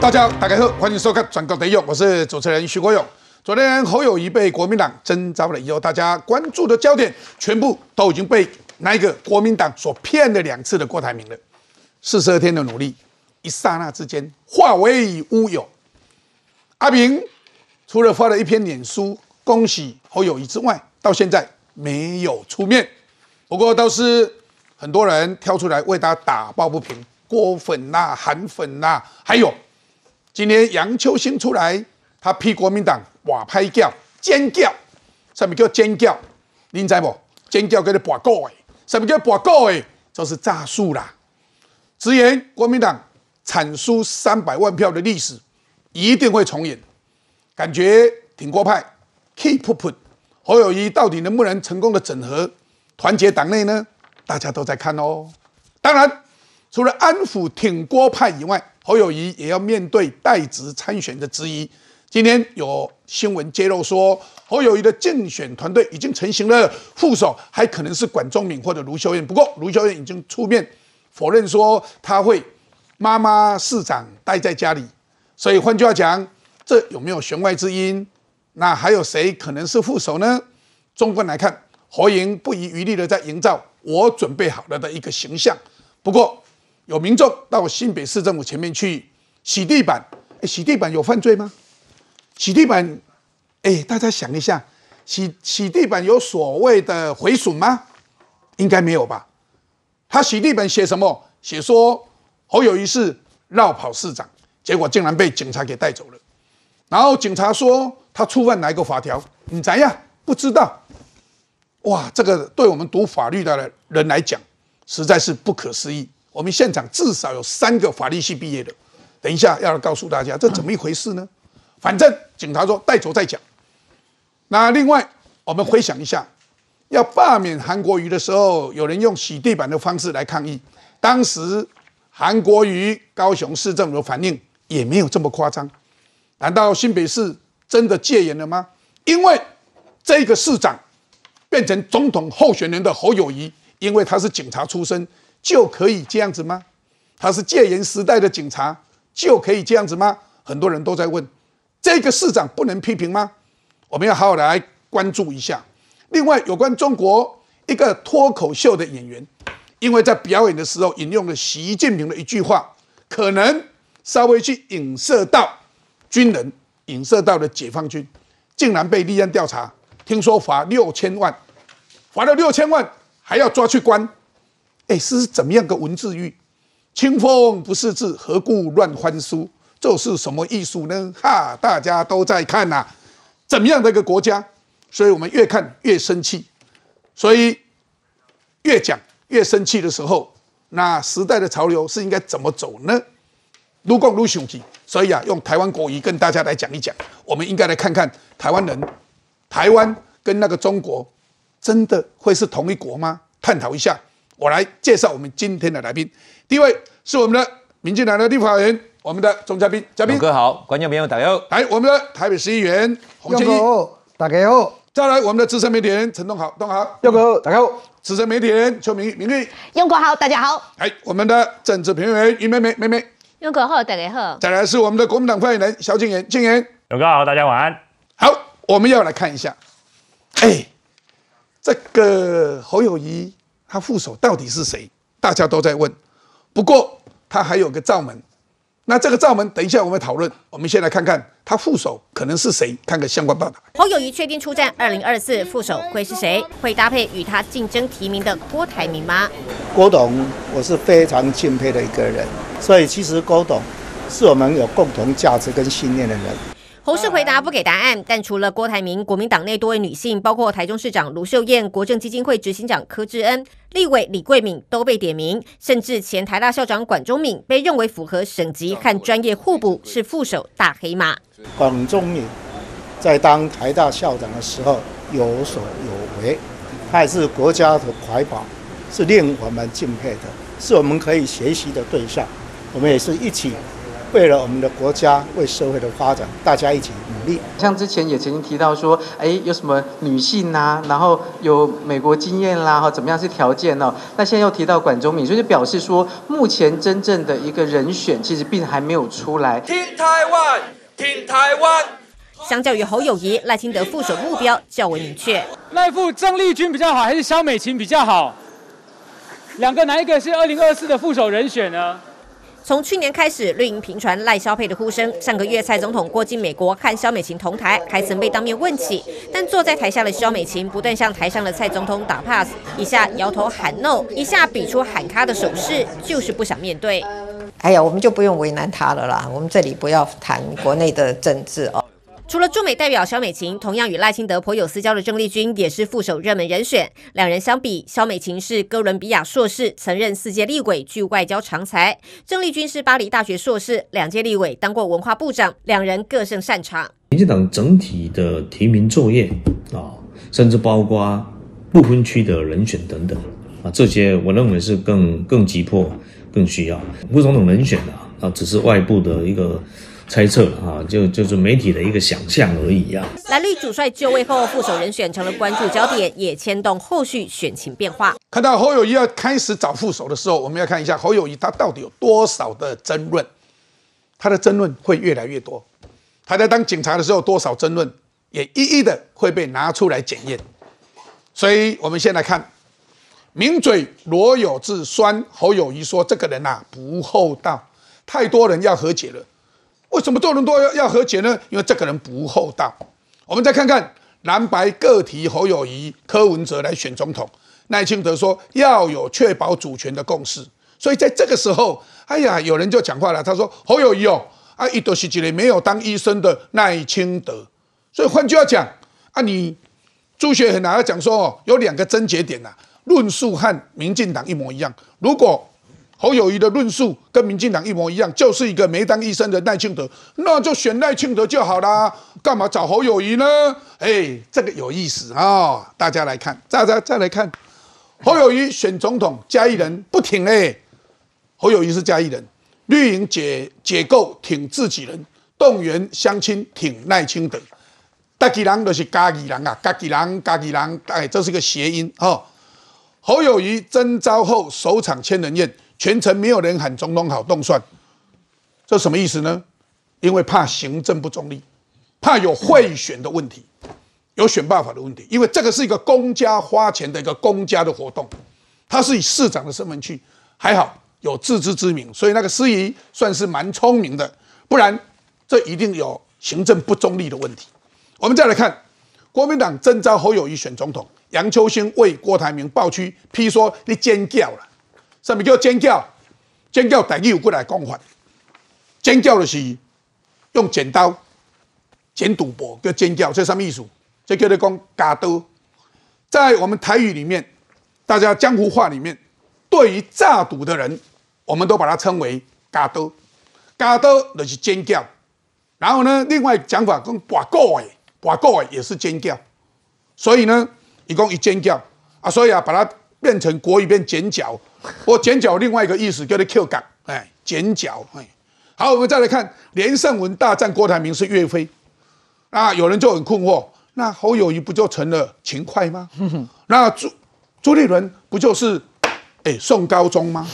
大家好，大家好，欢迎收看《转告的用》，我是主持人徐国勇。昨天侯友谊被国民党征召了以后，大家关注的焦点全部都已经被那个国民党所骗了两次的郭台铭了。四十二天的努力，一刹那之间化为乌有。阿明除了发了一篇脸书恭喜侯友谊之外，到现在没有出面。不过倒是很多人跳出来为他打抱不平，郭粉呐、韩粉呐，还有今天杨秋兴出来，他批国民党瓦拍叫尖叫，什么叫尖叫？您知不？尖叫叫做拔股诶，什么叫拔股诶？就是诈术啦。直言国民党惨输三百万票的历史一定会重演，感觉挺郭派 keep put 侯友谊到底能不能成功的整合团结党内呢？大家都在看哦。当然，除了安抚挺郭派以外，侯友谊也要面对代职参选的质疑。今天有新闻揭露说，侯友谊的竞选团队已经成型了，副手还可能是管中敏或者卢秀燕。不过卢秀燕已经出面否认说他会妈妈市长待在家里，所以换句话讲，这有没有弦外之音？那还有谁可能是副手呢？纵观来看，侯莹不遗余力的在营造我准备好了的一个形象。不过有民众到新北市政府前面去洗地板，哎，洗地板有犯罪吗？洗地板，哎，大家想一下，洗洗地板有所谓的毁损吗？应该没有吧？他洗地板写什么？写说侯友谊是绕跑市长，结果竟然被警察给带走了。然后警察说他触犯哪一个法条？你怎样不知道？哇，这个对我们读法律的人来讲，实在是不可思议。我们现场至少有三个法律系毕业的，等一下要告诉大家这怎么一回事呢？反正警察说带走再讲。那另外，我们回想一下，要罢免韩国瑜的时候，有人用洗地板的方式来抗议。当时韩国瑜高雄市政府的反应也没有这么夸张。难道新北市真的戒严了吗？因为这个市长变成总统候选人的侯友谊，因为他是警察出身，就可以这样子吗？他是戒严时代的警察，就可以这样子吗？很多人都在问。这个市长不能批评吗？我们要好好来关注一下。另外，有关中国一个脱口秀的演员，因为在表演的时候引用了习近平的一句话，可能稍微去影射到军人，影射到了解放军，竟然被立案调查，听说罚六千万，罚了六千万还要抓去关，哎，是怎么样个文字狱？清风不识字，何故乱翻书？这是什么艺术呢？哈，大家都在看呐，怎么样的一个国家？所以我们越看越生气，所以越讲越生气的时候，那时代的潮流是应该怎么走呢？撸共撸雄起，所以啊，用台湾国语跟大家来讲一讲，我们应该来看看台湾人，台湾跟那个中国真的会是同一国吗？探讨一下。我来介绍我们今天的来宾，第一位是我们的民进党的立法委员。我们的钟嘉宾，嘉宾哥好，观众朋友大家好。来，我们的台北市议员洪建义，大家好。再来，我们的资深媒体人陈东豪，东豪，佑哥，大家好。资深媒体人邱明玉，明玉，用哥好，大家好。来，我们的政治评论员于妹妹，妹妹，用哥好，大家好。再来是我们的国民党发言人萧敬言，敬言，勇哥好，大家晚安。好，我们要来看一下，哎，这个侯友谊他副手到底是谁？大家都在问。不过他还有个罩门。那这个罩门，等一下我们讨论。我们先来看看他副手可能是谁，看个相关报道。侯友谊确定出战二零二四，副手会是谁？会搭配与他竞争提名的郭台铭吗？郭董，我是非常敬佩的一个人，所以其实郭董是我们有共同价值跟信念的人。侯氏回答不给答案，但除了郭台铭，国民党内多位女性，包括台中市长卢秀燕、国政基金会执行长柯志恩、立委李桂敏都被点名，甚至前台大校长管中敏被认为符合省级和专业互补，是副手大黑马。管中敏在当台大校长的时候有所有为，他也是国家的怀宝，是令我们敬佩的，是我们可以学习的对象。我们也是一起为了我们的国家、为社会的发展，大家一起努力。像之前也曾经提到说，哎，有什么女性呐，然后有美国经验啦，哈，怎么样是条件呢？那现在又提到管中敏，所以就表示说，目前真正的一个人选其实并还没有出来。听台湾，听台湾。相较于侯友谊、赖清德副手目标较为明确。赖副郑丽君比较好，还是萧美琴比较好？两个哪一个是二零二四的副手人选呢？从去年开始，绿营频传赖萧配的呼声。上个月，蔡总统过境美国和肖美琴同台，还曾被当面问起。但坐在台下的肖美琴不断向台上的蔡总统打 pass，一下摇头喊 no，一下比出喊卡的手势，就是不想面对。哎呀，我们就不用为难他了啦。我们这里不要谈国内的政治哦。除了驻美代表萧美琴，同样与赖清德颇有私交的郑丽君也是副手热门人选。两人相比，萧美琴是哥伦比亚硕士，曾任四届立委，具外交长才；郑丽君是巴黎大学硕士，两届立委，当过文化部长，两人各胜擅长。民进党整体的提名作业啊，甚至包括不分区的人选等等啊，这些我认为是更更急迫、更需要。副总统人选啊，啊，只是外部的一个。猜测啊，就就是媒体的一个想象而已啊。蓝绿主帅就位后，副手人选成了关注焦点，也牵动后续选情变化。看到侯友谊要开始找副手的时候，我们要看一下侯友谊他到底有多少的争论，他的争论会越来越多。他在当警察的时候，多少争论也一一的会被拿出来检验。所以，我们先来看，名嘴罗有志酸侯友谊说：“这个人呐不厚道，太多人要和解了。”为什么多人多要要和解呢？因为这个人不厚道。我们再看看蓝白各提侯友谊、柯文哲来选总统，赖清德说要有确保主权的共识。所以在这个时候，哎呀，有人就讲话了，他说侯友谊哦，啊，一多是几年没有当医生的赖清德。所以换句话讲，啊，你朱学恒啊讲说哦，有两个症结点呐，论述和民进党一模一样。如果侯友谊的论述跟民进党一模一样，就是一个没当医生的赖清德，那就选赖清德就好啦，干嘛找侯友谊呢？哎，这个有意思啊！大家来看，再再再来看，侯友谊选总统，嘉义人不挺哎，侯友谊是嘉义人，绿营解解构挺自己人，动员乡亲挺赖清德，嘉义人就是嘉义人啊，嘉义人嘉义人，哎，这是个谐音哦。侯友谊征召后首场千人宴。全程没有人喊总统好动算，这什么意思呢？因为怕行政不中立，怕有贿选的问题，有选办法的问题。因为这个是一个公家花钱的一个公家的活动，他是以市长的身份去，还好有自知之明，所以那个司仪算是蛮聪明的，不然这一定有行政不中立的问题。我们再来看，国民党征召侯友谊选总统，杨秋兴为郭台铭抱屈，批说你尖叫了。什么叫尖叫？尖叫，台语有过来讲法。尖叫的是用剪刀剪赌博，叫尖叫。这什么意思？这叫做讲假刀。在我们台语里面，大家江湖话里面，对于诈赌的人，我们都把它称为假刀。假刀就是尖叫。然后呢，另外讲法跟挂告诶，挂告诶也是尖叫。所以呢，一共一尖叫啊，所以啊，把它变成国语变剪脚。我剪脚另外一个意思叫做 Q 港，哎，剪脚，哎，好，我们再来看连胜文大战郭台铭是岳飞，那，有人就很困惑，那侯友谊不就成了秦桧吗？那朱朱立伦不就是哎宋高宗吗？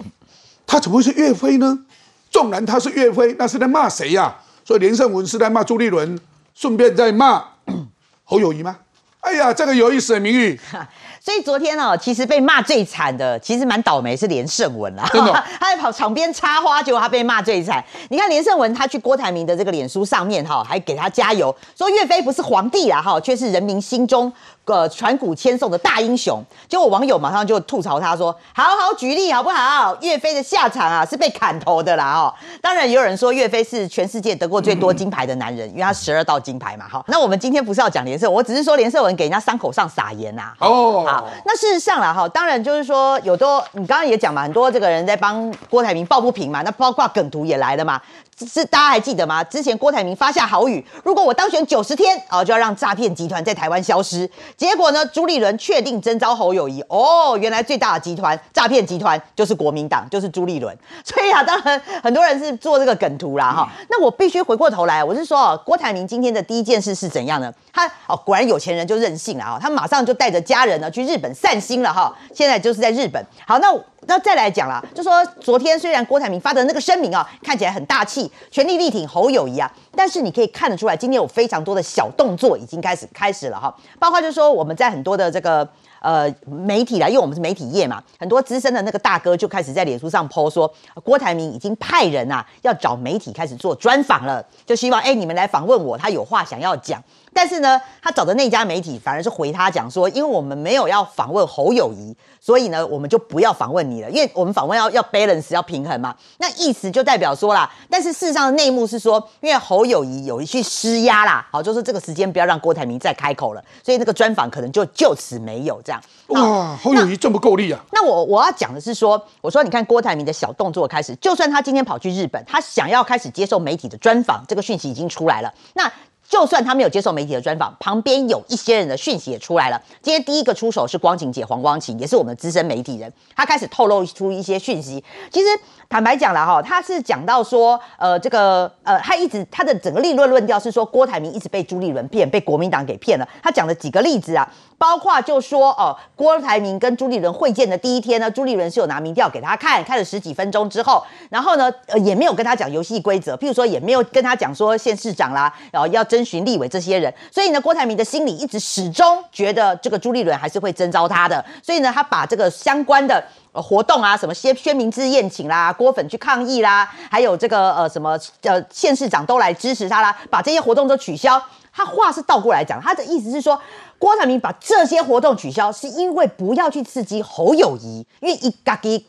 他怎么会是岳飞呢？纵然他是岳飞，那是在骂谁呀？所以连胜文是在骂朱立伦，顺便在骂 侯友谊吗？哎呀，这个有意思的名誉。所以昨天哦，其实被骂最惨的，其实蛮倒霉，是连胜文啦。他在跑场边插花，结果他被骂最惨。你看连胜文，他去郭台铭的这个脸书上面哈，还给他加油，说岳飞不是皇帝啊哈，却是人民心中。个传古千颂的大英雄，结果网友马上就吐槽他说：“好好举例好不好？岳飞的下场啊是被砍头的啦哦。当然也有人说岳飞是全世界得过最多金牌的男人，因为他十二道金牌嘛哈。那我们今天不是要讲连胜，我只是说连胜文给人家伤口上撒盐呐。哦，好，那事实上啦哈，当然就是说有多，你刚刚也讲嘛，很多这个人在帮郭台铭抱不平嘛，那包括梗图也来了嘛。是大家还记得吗？之前郭台铭发下豪语，如果我当选九十天啊，就要让诈骗集团在台湾消失。结果呢，朱立伦确定征召侯友谊。哦，原来最大的集团诈骗集团就是国民党，就是朱立伦。所以啊，当然很多人是做这个梗图啦哈。那我必须回过头来，我是说哦，郭台铭今天的第一件事是怎样呢？他哦，果然有钱人就任性了啊，他马上就带着家人呢去日本散心了哈。现在就是在日本。好，那。那再来讲啦，就说昨天虽然郭台铭发的那个声明啊，看起来很大气，全力力挺侯友谊啊，但是你可以看得出来，今天有非常多的小动作已经开始开始了哈，包括就是说我们在很多的这个呃媒体啦，因为我们是媒体业嘛，很多资深的那个大哥就开始在脸书上 po 说，郭台铭已经派人啊要找媒体开始做专访了，就希望哎你们来访问我，他有话想要讲。但是呢，他找的那家媒体反而是回他讲说，因为我们没有要访问侯友谊，所以呢，我们就不要访问你了，因为我们访问要要 balance 要平衡嘛。那意思就代表说啦，但是事实上的内幕是说，因为侯友谊有一去施压啦，好，就是这个时间不要让郭台铭再开口了，所以那个专访可能就就此没有这样。哇，侯友谊这么够力啊！那我我要讲的是说，我说你看郭台铭的小动作开始，就算他今天跑去日本，他想要开始接受媒体的专访，这个讯息已经出来了。那就算他没有接受媒体的专访，旁边有一些人的讯息也出来了。今天第一个出手是光景姐黄光晴，也是我们资深媒体人，他开始透露出一些讯息。其实坦白讲了哈，他是讲到说，呃，这个呃，他一直他的整个立论论调是说，郭台铭一直被朱立伦骗，被国民党给骗了。他讲了几个例子啊。包括就说哦，郭台铭跟朱立伦会见的第一天呢，朱立伦是有拿民调给他看，看了十几分钟之后，然后呢，呃，也没有跟他讲游戏规则，譬如说也没有跟他讲说县市长啦，然后要征询立委这些人，所以呢，郭台铭的心里一直始终觉得这个朱立伦还是会征召他的，所以呢，他把这个相关的活动啊，什么宣宣明之宴请啦，郭粉去抗议啦，还有这个呃什么呃县市长都来支持他啦，把这些活动都取消。他话是倒过来讲，他的意思是说，郭台铭把这些活动取消，是因为不要去刺激侯友谊，因为一嘎给。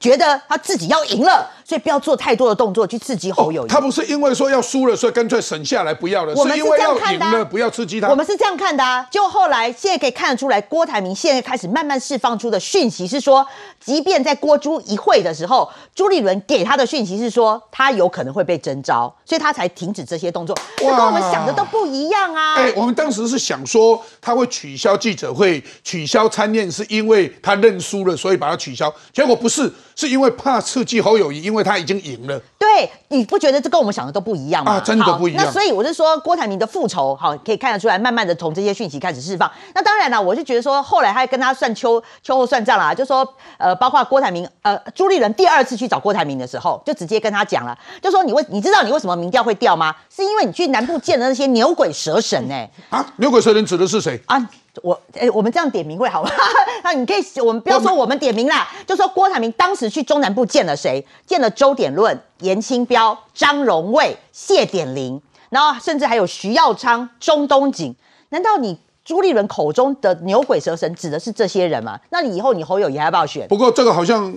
觉得他自己要赢了，所以不要做太多的动作去刺激侯友谊。他不是因为说要输了，所以干脆省下来不要了，是因为要赢了，不要刺激他。我们是这样看的啊。就后来现在可以看得出来，郭台铭现在开始慢慢释放出的讯息是说，即便在郭朱一会的时候，朱立伦给他的讯息是说他有可能会被征召，所以他才停止这些动作。这跟我们想的都不一样啊。哎，我们当时是想说他会取消记者会、取消参宴，是因为他认输了，所以把它取消。结果不是。是因为怕刺激侯友谊，因为他已经赢了。对，你不觉得这跟我们想的都不一样吗？啊，真的不一样。那所以我是说，郭台铭的复仇，好，可以看得出来，慢慢的从这些讯息开始释放。那当然了，我就觉得说，后来还跟他算秋秋后算账了，就说，呃，包括郭台铭，呃，朱立伦第二次去找郭台铭的时候，就直接跟他讲了，就说你为你知道你为什么民调会掉吗？是因为你去南部见了那些牛鬼蛇神哎。啊，牛鬼蛇神指的是谁啊？我哎，我们这样点名会好吗？那你可以，我们不要说我们点名啦，就说郭台铭当时去中南部见了谁？见了周点论、严清标、张荣卫、谢点玲，然后甚至还有徐耀昌、中东锦。难道你朱立伦口中的牛鬼蛇神指的是这些人吗？那你以后你侯友谊还要不要选？不过这个好像。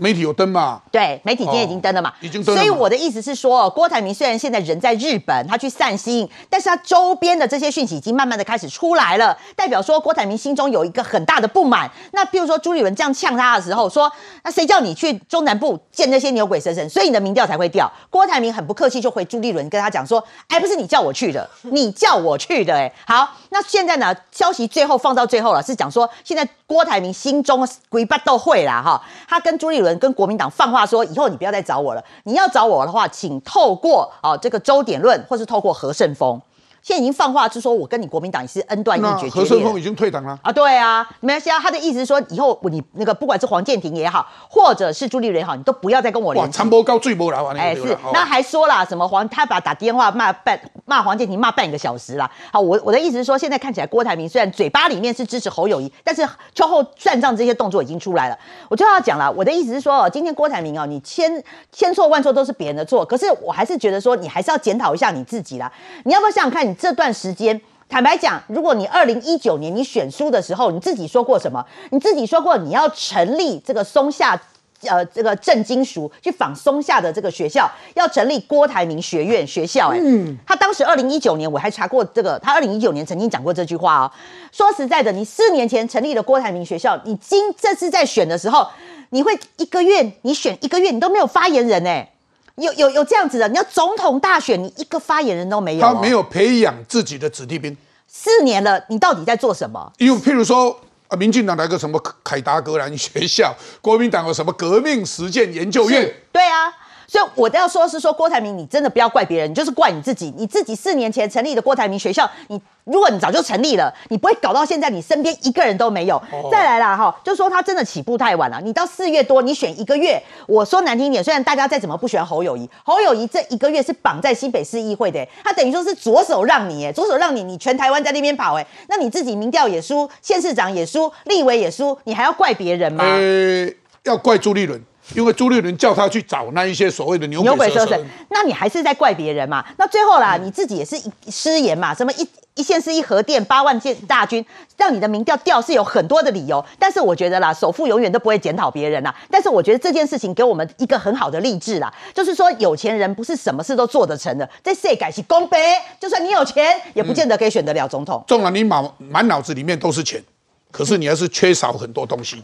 媒体有登嘛？对，媒体今天已经登了嘛？已经登。所以我的意思是说，郭台铭虽然现在人在日本，他去散心，但是他周边的这些讯息已经慢慢的开始出来了，代表说郭台铭心中有一个很大的不满。那比如说朱立伦这样呛他的时候，说那谁叫你去中南部见那些牛鬼蛇神，所以你的民调才会掉。郭台铭很不客气就回朱立伦跟他讲说，哎，不是你叫我去的，你叫我去的，哎，好，那现在呢，消息最后放到最后了，是讲说现在郭台铭心中鬼八都会啦，哈，他跟朱立伦。跟国民党放话说，以后你不要再找我了。你要找我的话，请透过啊这个周点论，或是透过何胜峰。现在已经放话，就说我跟你国民党也是恩断义绝。何顺峰已经退党了啊？对啊，没关系啊。他的意思是说，以后你那个不管是黄建庭也好，或者是朱立伦也好，你都不要再跟我联系。长波高最波来哎，是。那还说了什么黄？他把打电话骂半骂黄建庭骂半个小时啦。好，我我的意思是说，现在看起来郭台铭虽然嘴巴里面是支持侯友谊，但是秋后算账这些动作已经出来了。我就要讲了，我的意思是说，今天郭台铭哦，你千千错万错都是别人的错，可是我还是觉得说，你还是要检讨一下你自己啦。你要不要想想看你这段时间？坦白讲，如果你二零一九年你选书的时候，你自己说过什么？你自己说过你要成立这个松下，呃，这个正金属去仿松下的这个学校，要成立郭台铭学院学校。哎，嗯，他当时二零一九年我还查过这个，他二零一九年曾经讲过这句话哦。说实在的，你四年前成立了郭台铭学校，你今这次在选的时候，你会一个月你选一个月你都没有发言人哎。有有有这样子的，你要总统大选，你一个发言人都没有、哦，他没有培养自己的子弟兵。四年了，你到底在做什么？因为譬如说，啊，民进党来个什么凯达格兰学校，国民党有什么革命实践研究院？对啊。所以我都要说是说郭台铭，你真的不要怪别人，你就是怪你自己。你自己四年前成立的郭台铭学校，你如果你早就成立了，你不会搞到现在你身边一个人都没有。哦、再来啦哈，就说他真的起步太晚了。你到四月多，你选一个月，我说难听一点，虽然大家再怎么不喜欢侯友谊，侯友谊这一个月是绑在新北市议会的，他等于说是左手让你，哎，左手让你，你全台湾在那边跑，哎，那你自己民调也输，县市长也输，立委也输，你还要怪别人吗？呃，要怪朱立伦。因为朱立伦叫他去找那一些所谓的牛牛鬼蛇神，那你还是在怪别人嘛？那最后啦，你自己也是失言嘛？什么一一线是一核电八万件大军，让你的民调掉是有很多的理由。但是我觉得啦，首富永远都不会检讨别人啦。但是我觉得这件事情给我们一个很好的励志啦，就是说有钱人不是什么事都做得成的。这世改是公平，就算你有钱，也不见得可以选得了总统。纵然你满满脑子里面都是钱，可是你还是缺少很多东西，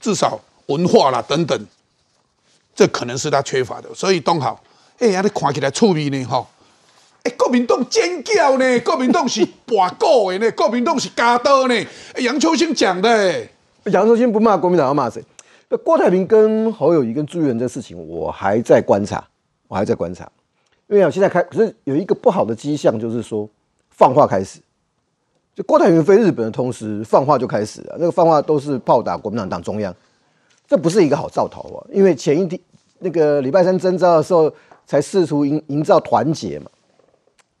至少文化啦等等。这可能是他缺乏的，所以东好，哎呀，你看起来趣味呢，哈，哎，国民党尖叫呢，国民党是拔股的呢，国民党是加刀呢，杨秋兴讲的，杨秋兴不骂国民党要骂谁？那郭台铭跟侯友谊跟朱元这事情，我还在观察，我还在观察，因为啊，现在开，可是有一个不好的迹象，就是说放话开始，就郭台铭飞日本的同时，放话就开始了，那个放话都是炮打国民党党中央。这不是一个好兆头啊！因为前一天那个礼拜三征召的时候，才试图营营造团结嘛。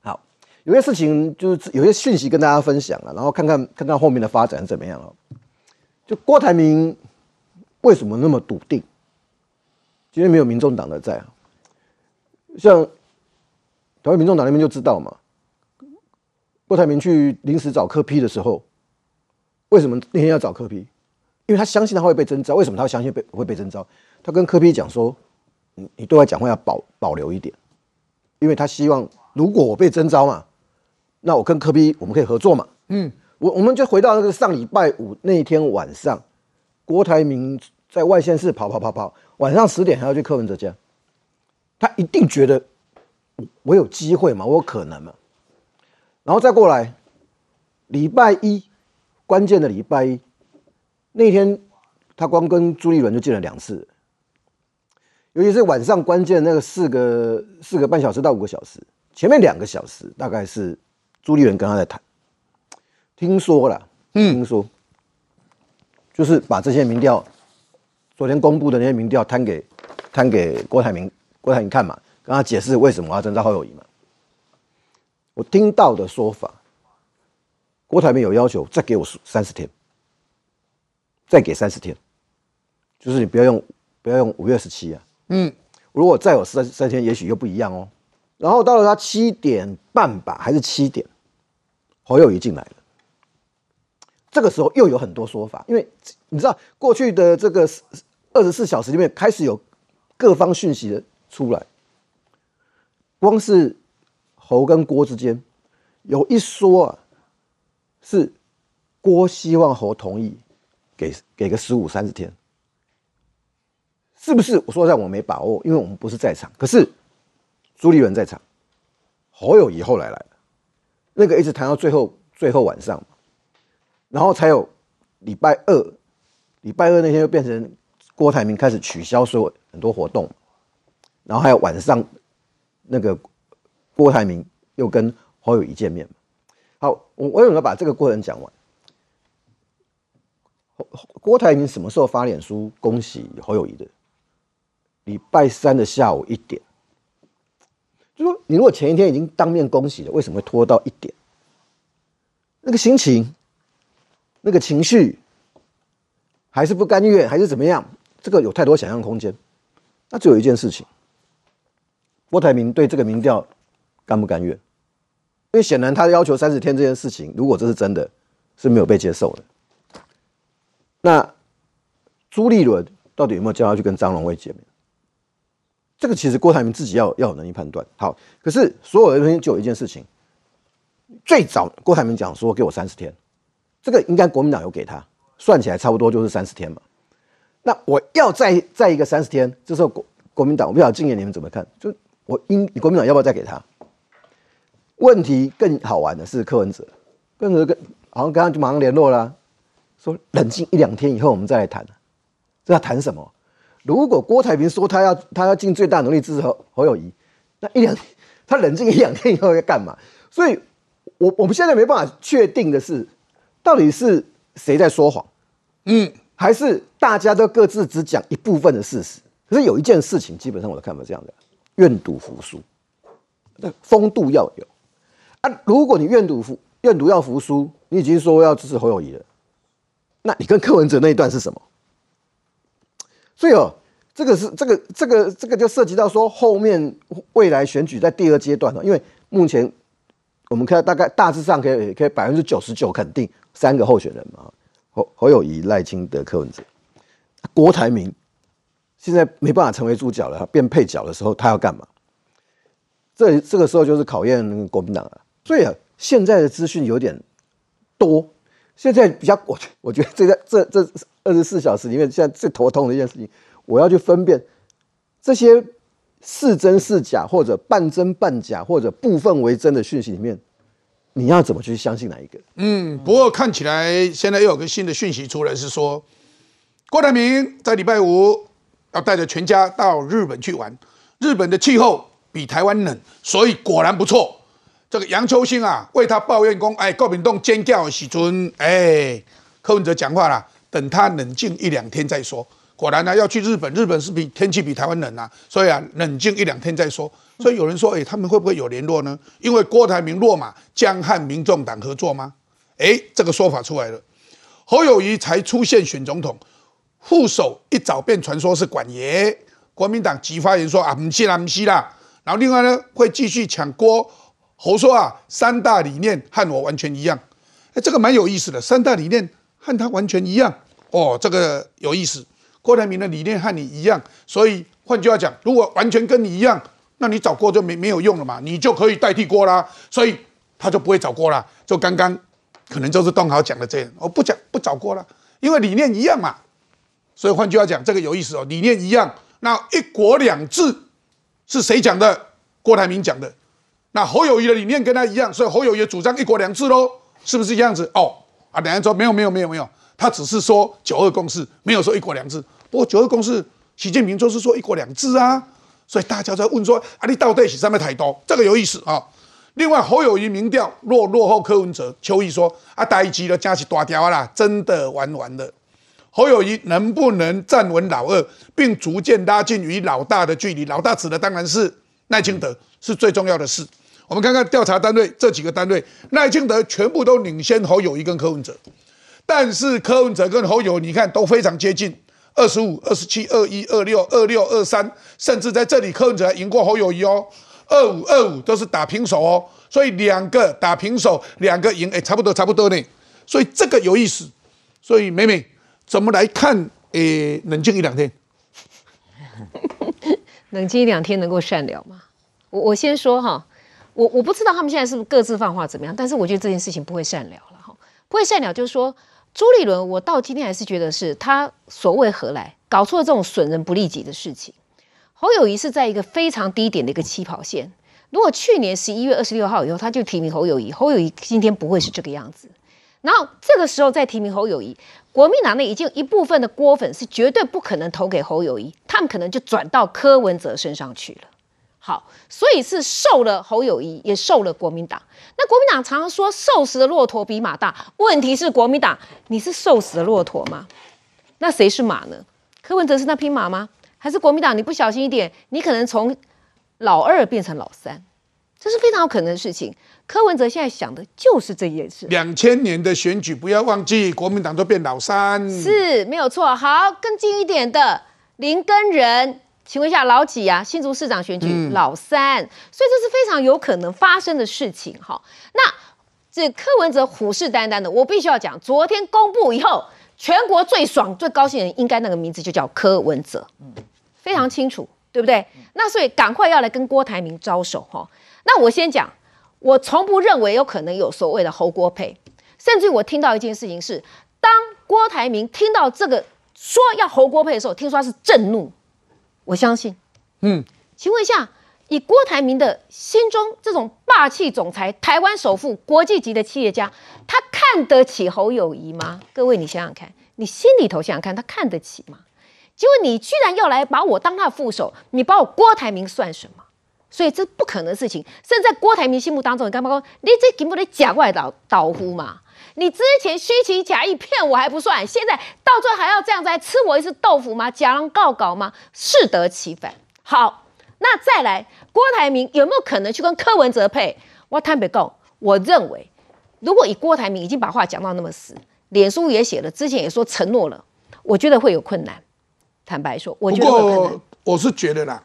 好，有些事情就是有些讯息跟大家分享了，然后看看看看后面的发展怎么样啊？就郭台铭为什么那么笃定？今天没有民众党的在啊，像台湾民众党那边就知道嘛。郭台铭去临时找柯批的时候，为什么那天要找柯批？因为他相信他会被征召，为什么他会相信被会被征召？他跟柯批讲说：“你你对外讲话要保保留一点，因为他希望如果我被征召嘛，那我跟柯批我们可以合作嘛。”嗯，我我们就回到那个上礼拜五那一天晚上，郭台铭在外县市跑跑跑跑，晚上十点还要去柯文哲家，他一定觉得我有机会嘛，我有可能嘛，然后再过来礼拜一关键的礼拜一。那天他光跟朱立伦就见了两次，尤其是晚上关键那个四个四个半小时到五个小时，前面两个小时大概是朱立伦跟他在谈，听说了，嗯，听说就是把这些民调，昨天公布的那些民调摊给摊给郭台铭，郭台铭看嘛，跟他解释为什么要征召侯友谊嘛。我听到的说法，郭台铭有要求再给我三十天。再给三十天，就是你不要用，不要用五月十七啊。嗯，如果再有三三天，也许又不一样哦。然后到了他七点半吧，还是七点，侯友谊进来了。这个时候又有很多说法，因为你知道过去的这个二十四小时里面开始有各方讯息的出来，光是侯跟郭之间有一说啊，是郭希望侯同意。给给个十五三十天，是不是？我说在我没把握，因为我们不是在场。可是朱立伦在场，侯友谊后来来了，那个一直谈到最后最后晚上，然后才有礼拜二，礼拜二那天又变成郭台铭开始取消所有很多活动，然后还有晚上那个郭台铭又跟侯友谊见面好，我我有没有把这个过程讲完？郭台铭什么时候发脸书恭喜侯友谊的？礼拜三的下午一点，就说你如果前一天已经当面恭喜了，为什么会拖到一点？那个心情、那个情绪，还是不甘愿，还是怎么样？这个有太多想象空间。那只有一件事情：郭台铭对这个民调甘不甘愿？因为显然他要求三十天这件事情，如果这是真的，是没有被接受的。那朱立伦到底有没有叫他去跟张荣惠见面？这个其实郭台铭自己要要有能力判断。好，可是所有的东西就有一件事情，最早郭台铭讲说给我三十天，这个应该国民党有给他，算起来差不多就是三十天嘛。那我要再再一个三十天，这时候国国民党，我不晓得今年你们怎么看？就我应国民党要不要再给他？问题更好玩的是柯文哲，柯文哲跟好像刚刚就马上联络了，说冷静一两天以后我们再来谈。这要谈什么？如果郭台铭说他要他要尽最大努力支持侯侯友谊，那一两他冷静一两天以后要干嘛？所以，我我们现在没办法确定的是，到底是谁在说谎，嗯，还是大家都各自只讲一部分的事实？可是有一件事情，基本上我的看法是这样的：愿赌服输，那风度要有啊。如果你愿赌服愿赌要服输，你已经说要支持侯友谊了，那你跟柯文哲那一段是什么？所以哦，这个是这个这个这个就涉及到说后面未来选举在第二阶段了，因为目前。我们看大概大致上可以可以百分之九十九肯定三个候选人嘛，侯侯友谊、赖清德、柯文哲、郭台铭，现在没办法成为主角了，变配角的时候，他要干嘛？这这个时候就是考验国民党了。所以啊，现在的资讯有点多，现在比较我我觉得这个这这二十四小时里面，现在最头痛的一件事情，我要去分辨这些。是真是假，或者半真半假，或者部分为真的讯息里面，你要怎么去相信哪一个？嗯，不过看起来现在又有个新的讯息出来，是说郭台铭在礼拜五要带着全家到日本去玩，日本的气候比台湾冷，所以果然不错。这个杨秋兴啊，为他抱怨公，哎，郭炳栋尖叫喜尊，哎，柯文哲讲话了，等他冷静一两天再说。果然呢，要去日本，日本是比天气比台湾冷啊，所以啊，冷静一两天再说。所以有人说，哎，他们会不会有联络呢？因为郭台铭落马，将和民众党合作吗？哎，这个说法出来了。侯友谊才出现选总统，副手一早便传说是管爷，国民党急发言说啊，不是啦，不是啦。然后另外呢，会继续抢郭侯说啊，三大理念和我完全一样。哎，这个蛮有意思的，三大理念和他完全一样哦，这个有意思。郭台铭的理念和你一样，所以换句话讲，如果完全跟你一样，那你找郭就没没有用了嘛，你就可以代替郭啦，所以他就不会找郭了。就刚刚可能就是东豪讲的这样，我不讲不找郭了，因为理念一样嘛。所以换句话讲，这个有意思哦，理念一样，那一国两制是谁讲的？郭台铭讲的。那侯友谊的理念跟他一样，所以侯友谊主张一国两制喽，是不是这样子？哦，啊，两人说没有没有没有没有。他只是说九二共识，没有说一国两制。不过九二共识，习近平就是说一国两制啊。所以大家在问说：啊，你到底是什么台独？这个有意思啊。另外，侯友谊民调落落后柯文哲，邱毅说：啊，大一级的加起大条啦，真的玩完了。侯友谊能不能站稳老二，并逐渐拉近与老大的距离？老大指的当然是赖清德，是最重要的事。我们看看调查单位这几个单位，赖清德全部都领先侯友谊跟柯文哲。但是柯文哲跟侯友，你看都非常接近，二十五、二十七、二一、二六、二六、二三，甚至在这里柯文哲还赢过侯友谊哦，二五、二五都是打平手哦，所以两个打平手，两个赢，哎，差不多差不多呢，所以这个有意思。所以美美怎么来看？诶，冷静一两天，冷静一两天能够善了吗？我我先说哈，我我不知道他们现在是不是各自放话怎么样，但是我觉得这件事情不会善了了哈，不会善了，就是说。朱立伦，我到今天还是觉得是他所谓何来，搞出了这种损人不利己的事情。侯友谊是在一个非常低点的一个起跑线。如果去年十一月二十六号以后他就提名侯友谊，侯友谊今天不会是这个样子。然后这个时候再提名侯友谊，国民党内已经一部分的郭粉是绝对不可能投给侯友谊，他们可能就转到柯文哲身上去了。好，所以是受了侯友谊，也受了国民党。那国民党常常说瘦死的骆驼比马大，问题是国民党你是瘦死的骆驼吗？那谁是马呢？柯文哲是那匹马吗？还是国民党？你不小心一点，你可能从老二变成老三，这是非常有可能的事情。柯文哲现在想的就是这件事。两千年的选举，不要忘记，国民党都变老三，是没有错。好，更近一点的林根仁。请问一下老几啊？新竹市长选举老三，所以这是非常有可能发生的事情哈。那这柯文哲虎视眈眈的，我必须要讲，昨天公布以后，全国最爽最高兴的人应该那个名字就叫柯文哲，嗯，非常清楚，对不对？那所以赶快要来跟郭台铭招手哈。那我先讲，我从不认为有可能有所谓的侯郭配，甚至我听到一件事情是，当郭台铭听到这个说要侯郭配的时候，听说他是震怒。我相信，嗯，请问一下，以郭台铭的心中这种霸气总裁、台湾首富、国际级的企业家，他看得起侯友谊吗？各位，你想想看，你心里头想想看，他看得起吗？结果你居然要来把我当他的副手，你把我郭台铭算什么？所以这不可能的事情。甚至在郭台铭心目当中，你干嘛说你这根本的假外导导呼嘛？你之前虚情假意骗我还不算，现在到最后还要这样子来吃我一次豆腐吗？假狼告告吗？适得其反。好，那再来，郭台铭有没有可能去跟柯文哲配？我坦白讲，我认为，如果以郭台铭已经把话讲到那么死，脸书也写了，之前也说承诺了，我觉得会有困难。坦白说，我觉得我是觉得啦。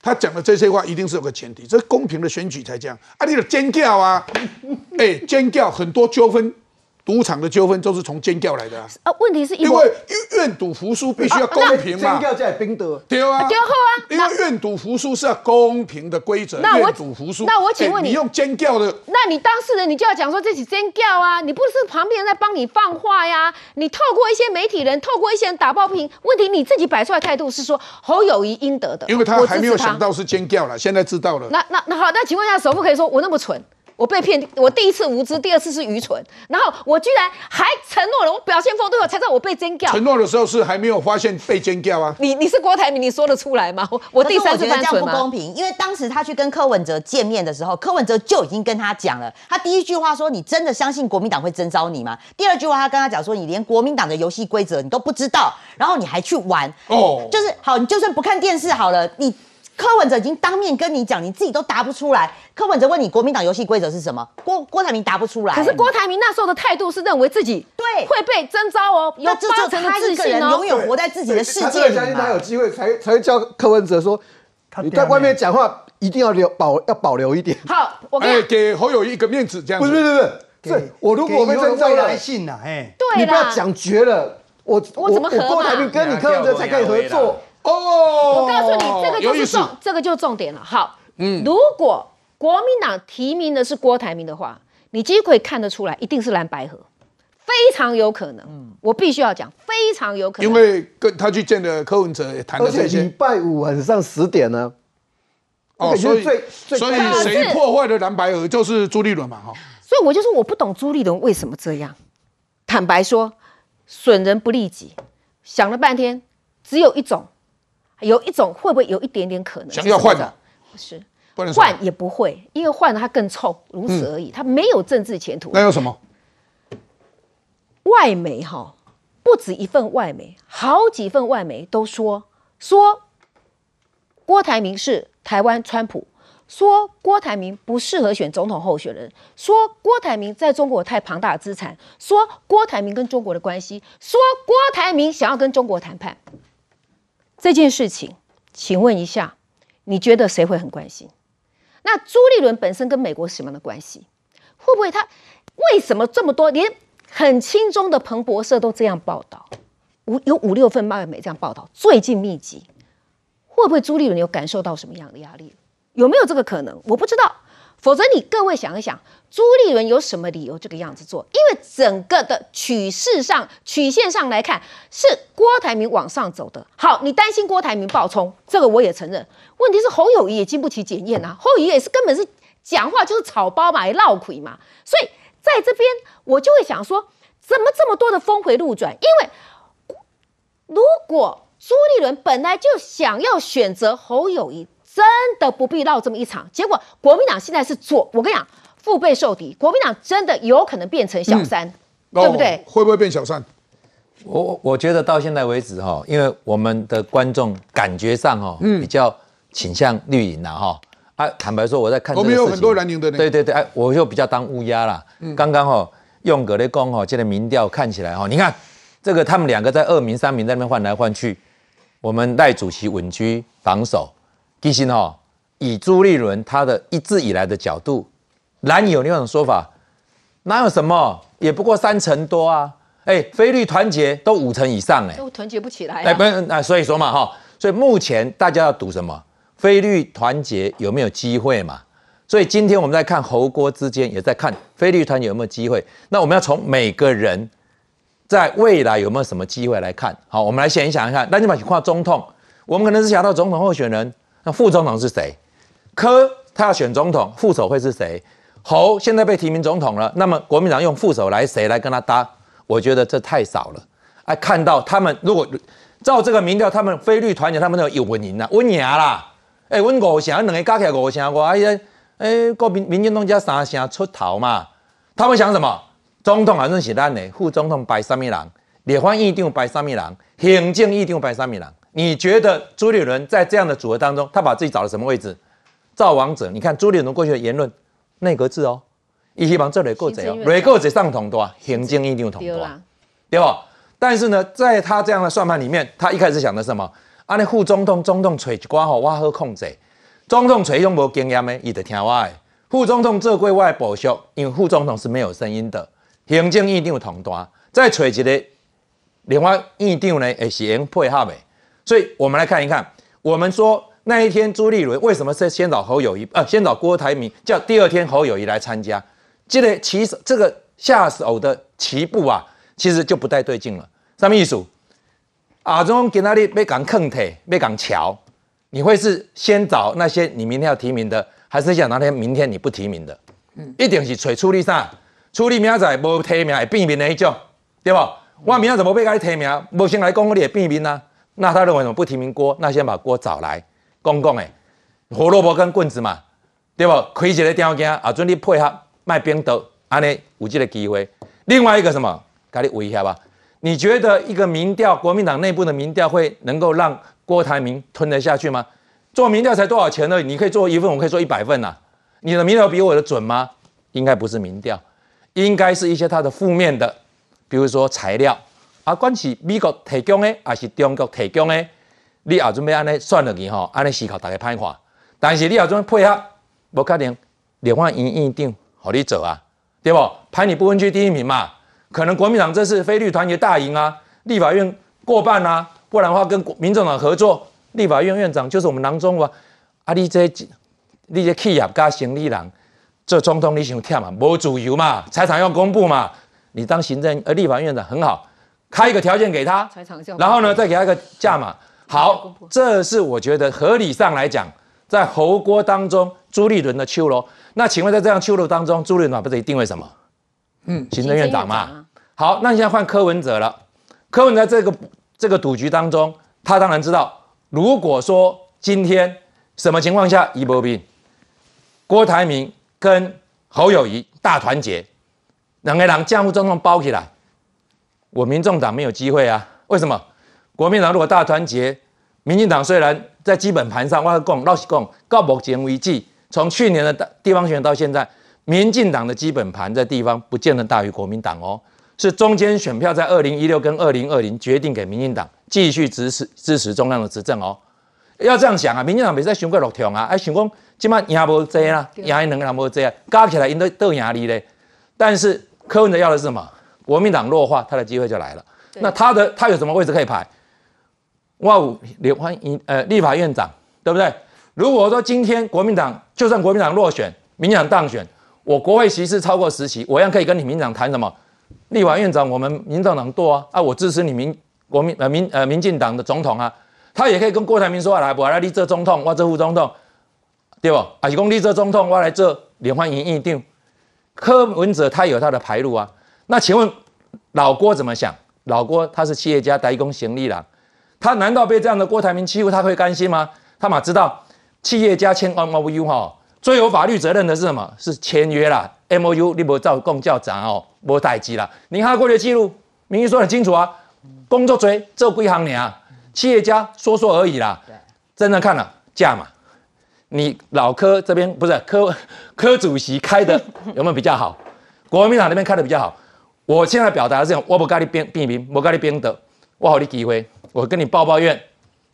他讲的这些话一定是有个前提，这公平的选举才这样。啊，你的尖叫啊，哎，尖叫很多纠纷。赌场的纠纷都是从尖叫来的啊！呃，问题是因为愿赌服输必须要公平嘛。尖叫在冰德，对啊，对啊。因为愿赌服输是要公平的规则。愿赌服输。那我请问你，你用尖叫的，那你当事人你就要讲说这是尖叫啊！你不是旁边人在帮你放话呀？你透过一些媒体人，透过一些人打抱不平。问题你自己摆出来态度是说侯友谊应得的，因为他还没有想到是尖叫了，现在知道了。那那那好，那请问一下，首富可以说我那么蠢？我被骗，我第一次无知，第二次是愚蠢，然后我居然还承诺了，我表现风度，我才知道我被尖叫。承诺的时候是还没有发现被尖叫啊？你你是郭台铭，你说得出来吗？我第三次犯蠢吗？这样不公平，因为当时他去跟柯文哲见面的时候，柯文哲就已经跟他讲了，他第一句话说：“你真的相信国民党会征召你吗？”第二句话他跟他讲说：“你连国民党的游戏规则你都不知道，然后你还去玩哦，就是好，你就算不看电视好了，你。”柯文哲已经当面跟你讲，你自己都答不出来。柯文哲问你国民党游戏规则是什么？郭郭台铭答不出来。可是郭台铭那时候的态度是认为自己对会被征召哦，有八成的自信哦，永远活在自己的世界里。相信他有机会才才会叫柯文哲说，你在外面讲话一定要留保要保留一点。好，我给给侯友一个面子，这样不是不是不是，我如果被征召了，哎，对你不要讲绝了，我我怎么和郭台铭跟你柯文哲才可以合作。哦，我告诉你，这个就是重，这个就重点了。好，嗯，如果国民党提名的是郭台铭的话，你几乎可以看得出来，一定是蓝白河，非常有可能。嗯，我必须要讲，非常有可能。因为跟他去见的柯文哲也，谈了这些。礼拜五晚上十点呢。哦，所以所以谁破坏了蓝白河，就是朱立伦嘛，哈。所以我就说，我不懂朱立伦为什么这样。坦白说，损人不利己，想了半天，只有一种。有一种会不会有一点点可能想要换的？不是，换也不会，因为换了它更臭，如此而已。它没有政治前途。那有什么？外媒哈，不止一份外媒，好几份外媒都说说郭台铭是台湾川普，说郭台铭不适合选总统候选人，说郭台铭在中国太庞大的资产，说郭台铭跟中国的关系，说郭台铭想要跟中国谈判。这件事情，请问一下，你觉得谁会很关心？那朱立伦本身跟美国什么样的关系？会不会他为什么这么多？连很轻中的彭博社都这样报道，五有五六份外媒这样报道，最近密集，会不会朱立伦有感受到什么样的压力？有没有这个可能？我不知道。否则，你各位想一想，朱立伦有什么理由这个样子做？因为整个的曲势上、曲线上来看，是郭台铭往上走的。好，你担心郭台铭爆冲，这个我也承认。问题是侯友谊也经不起检验啊，侯友谊也是根本是讲话就是草包嘛，闹鬼嘛。所以在这边，我就会想说，怎么这么多的峰回路转？因为如果朱立伦本来就想要选择侯友谊。真的不必闹这么一场，结果国民党现在是左，我跟你讲，腹背受敌，国民党真的有可能变成小三，对不对？会不会变小三？我我觉得到现在为止哈，因为我们的观众感觉上哈，比较倾向绿营了哈。啊，坦白说，我在看我们有很多蓝营的，对对对，哎，我就比较当乌鸦啦。刚刚哈用格雷公哈，这个民调看起来哈，你看这个他们两个在二名三名在那边换来换去，我们赖主席稳居榜首。其实哦，以朱立伦他的一直以来的角度，蓝有另外一种说法，哪有什么，也不过三成多啊！哎，菲律团结都五成以上哎，都团结不起来。哎，不是，那所以说嘛哈，所以目前大家要赌什么？菲律团结有没有机会嘛？所以今天我们在看侯郭之间，也在看菲律团结有没有机会。那我们要从每个人在未来有没有什么机会来看。好，我们来想一想一看，那你把情况中痛，我们可能是想到总统候选人。那副总统是谁？柯他要选总统，副手会是谁？侯现在被提名总统了，那么国民党用副手来谁来跟他搭？我觉得这太少了。哎，看到他们如果照这个民调，他们非绿团结，他们都有稳赢啦，稳赢啦。哎，稳五成，两个加起来五成，我哎哎，国民民进党加三成出头嘛。他们想什么？总统反正是咱的，副总统摆三米郎，立法院长摆三米郎，行政院长摆三米郎。你觉得朱立伦在这样的组合当中，他把自己找了什么位置？造王者。你看朱立伦过去的言论，内阁制哦，一希望这里够贼哦，内阁制上统多，行政院长统多，对吧？但是呢，在他这样的算盘里面，他一开始想的是什么？啊，那副总统、总统吹一寡吼，我好控制。总统吹用无经验的，伊得听我的。副总统做归外补修，因为副总统是没有声音的。行政院长同大，再吹一个另外院长呢，也是用配合的。所以我们来看一看，我们说那一天朱立伦为什么是先找侯友谊，呃，先找郭台铭，叫第二天侯友谊来参加，这个起手这个下手的起步啊，其实就不太对劲了。什么意思？阿中给那里被讲坑腿，被讲桥，你会是先找那些你明天要提名的，还是想那天明天你不提名的？嗯，一定是找处理啥？处理明仔无提名会变面的一种，对不？我明仔怎么被给你提名？无先来讲我你也变面啊？那他认为什么不提名郭？那先把郭找来，公公诶，胡萝卜跟棍子嘛，对不？开一个条件，啊，准你配合卖冰豆，安尼有这个机会。另外一个什么，给你威胁吧？你觉得一个民调，国民党内部的民调会能够让郭台铭吞得下去吗？做民调才多少钱呢？你可以做一份，我可以做一百份呐。你的民调比我的准吗？应该不是民调，应该是一些他的负面的，比如说材料。啊，管是美国提供的，还是中国提供的，你也准备安尼算落去吼，安尼思考大家歹看。但是你也准备配合，无可能连换院院长互你做啊，对不？排你不分区第一名嘛，可能国民党这次非律团结大赢啊，立法院过半啊，不然的话跟民众党合作，立法院院长就是我们囊中啊。啊，你这你这企业加生意人做总统，你想忝嘛？无自由嘛？财产要公布嘛？你当行政呃立法院长很好。开一个条件给他，然后呢，再给他一个价码。好，这是我觉得合理上来讲，在侯锅当中，朱立伦的秋楼。那请问在这样秋楼当中，朱立伦把自己定位什么？嗯，行政院长嘛。好，那你现在换柯文哲了。柯文哲这个这个赌局当中，他当然知道，如果说今天什么情况下，一波兵，郭台铭跟侯友谊大团结，两个人江湖总统包起来。我民众党没有机会啊？为什么？国民党如果大团结，民进党虽然在基本盘上，我讲老实讲，到目前为止，从去年的地方选到现在，民进党的基本盘在地方不见得大于国民党哦。是中间选票在二零一六跟二零二零决定给民进党继续支持支持中央的执政哦。要这样想啊，民进党别再选过六条啊，哎，想讲起码赢无济啦，赢两个人无济啊，加起来应该都赢你嘞。但是柯文哲要的是什么？国民党弱化，他的机会就来了。那他的他有什么位置可以排？哇五联欢迎呃立法院长，对不对？如果说今天国民党就算国民党落选，民进党当选，我国会席次超过十席，我一样可以跟你民进党谈什么？立法院长我们民进党多啊，啊我支持你民国民呃民呃民进党的总统啊，他也可以跟郭台铭说来，我来立这总统，我这副总统，对不？啊是讲立这总统，我来这联欢迎议定。柯文哲他有他的牌路啊。那请问老郭怎么想？老郭他是企业家，代工行李啦，他难道被这样的郭台铭欺负，他会甘心吗？他嘛知道企业家签 M O U 哈，最有法律责任的是什么？是签约啦，M O U 你不照公教长哦，无代志啦。你看过去的记录，明明说很清楚啊，工作追做归行你啊，企业家说说而已啦。真的看了价嘛？你老柯这边不是柯柯主席开的有没有比较好？国民党那边开的比较好。我现在表达是这样，我不跟你辩辩明，我跟你辩的，我好你机会，我跟你抱抱怨，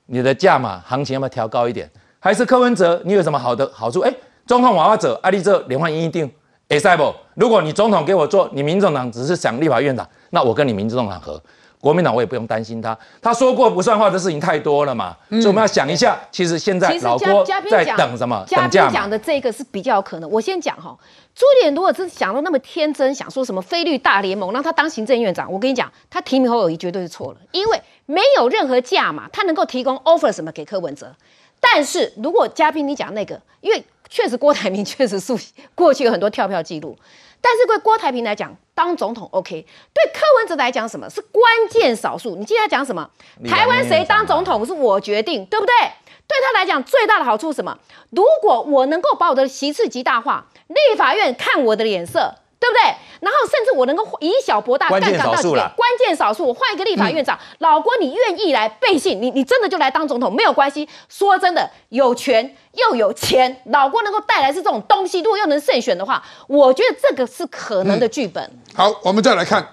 你的价码行情要不要调高一点？还是柯文哲，你有什么好的好处？哎，中统娃娃者，阿力这连换一定，哎塞不？如果你总统给我做，你民众党只是想立法院长，那我跟你民众党合。国民党我也不用担心他，他说过不算话的事情太多了嘛，所以我们要想一下，其实现在老郭在等什么？等价讲的这个是比较有可能。我先讲哈，朱点如果真想到那么天真，想说什么菲律大联盟让他当行政院长，我跟你讲，他提名侯友谊绝对是错了，因为没有任何价码，他能够提供 offer 什么给柯文哲。但是如果嘉宾你讲那个，因为确实郭台铭确实是过去有很多跳票记录，但是对郭台铭来讲，当总统 OK，对柯文哲来讲，什么是关键少数？你记得他讲什么？台湾谁当总统是我决定，对不对？对他来讲，最大的好处是什么？如果我能够把我的席次极大化，立法院看我的脸色。对不对？然后甚至我能够以小博大，干到几点？关键少数，我换一个立法院长，老郭，你愿意来背信？你你真的就来当总统没有关系。说真的，有权又有钱，老郭能够带来是这种东西，如果又能胜选的话，我觉得这个是可能的剧本。好，我们再来看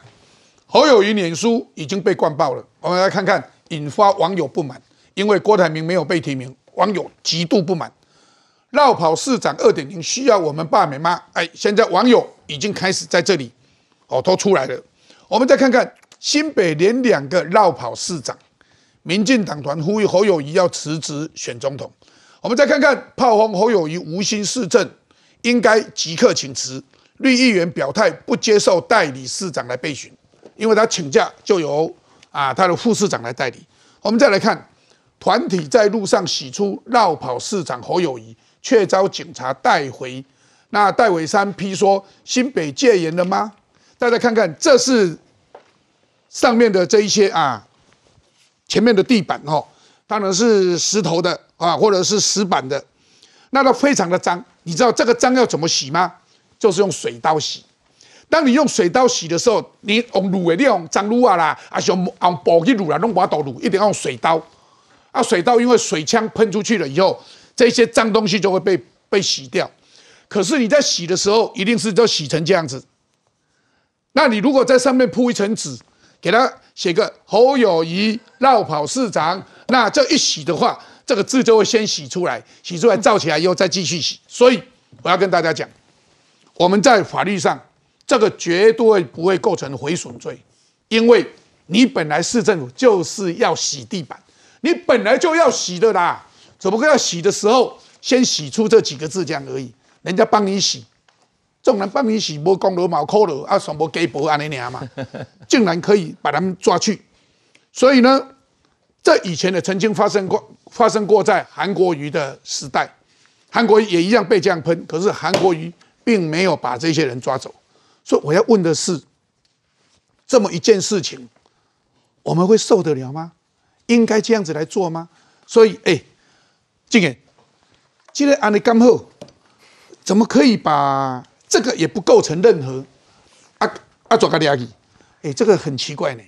侯友谊脸书已经被灌爆了，我们来看看引发网友不满，因为郭台铭没有被提名，网友极度不满。绕跑市长二点零需要我们罢免吗？哎，现在网友已经开始在这里，哦，都出来了。我们再看看新北连两个绕跑市长，民进党团呼吁侯友谊要辞职选总统。我们再看看炮轰侯友谊无心市政，应该即刻请辞。绿议员表态不接受代理市长来备询，因为他请假就由啊他的副市长来代理。我们再来看团体在路上洗出绕跑市长侯友谊。却遭警察带回。那戴伟山批说新北戒严了吗？大家看看，这是上面的这一些啊，前面的地板哦，当然是石头的啊，或者是石板的，那它非常的脏。你知道这个脏要怎么洗吗？就是用水刀洗。当你用水刀洗的时候，你用卤的你用脏卤啊啦，啊用用布去卤啦，弄不到卤，一定要用水刀。啊，水刀因为水枪喷出去了以后。这些脏东西就会被被洗掉，可是你在洗的时候，一定是都洗成这样子。那你如果在上面铺一层纸，给他写个侯友谊绕跑市长，那这一洗的话，这个字就会先洗出来，洗出来罩起来以后再继续洗。所以我要跟大家讲，我们在法律上这个绝对不会构成毁损罪，因为你本来市政府就是要洗地板，你本来就要洗的啦。只不过要洗的时候，先洗出这几个字这样而已。人家帮你洗，众人帮你洗，无功劳冇扣劳，啊，什么给薄安尼娘嘛，竟然可以把他们抓去。所以呢，这以前的曾经发生过，发生过在韩国瑜的时代，韩国瑜也一样被这样喷，可是韩国瑜并没有把这些人抓走。所以我要问的是，这么一件事情，我们会受得了吗？应该这样子来做吗？所以，哎。这个，既然安尼刚好，怎么可以把这个也不构成任何啊啊抓个利益？哎，这个很奇怪呢。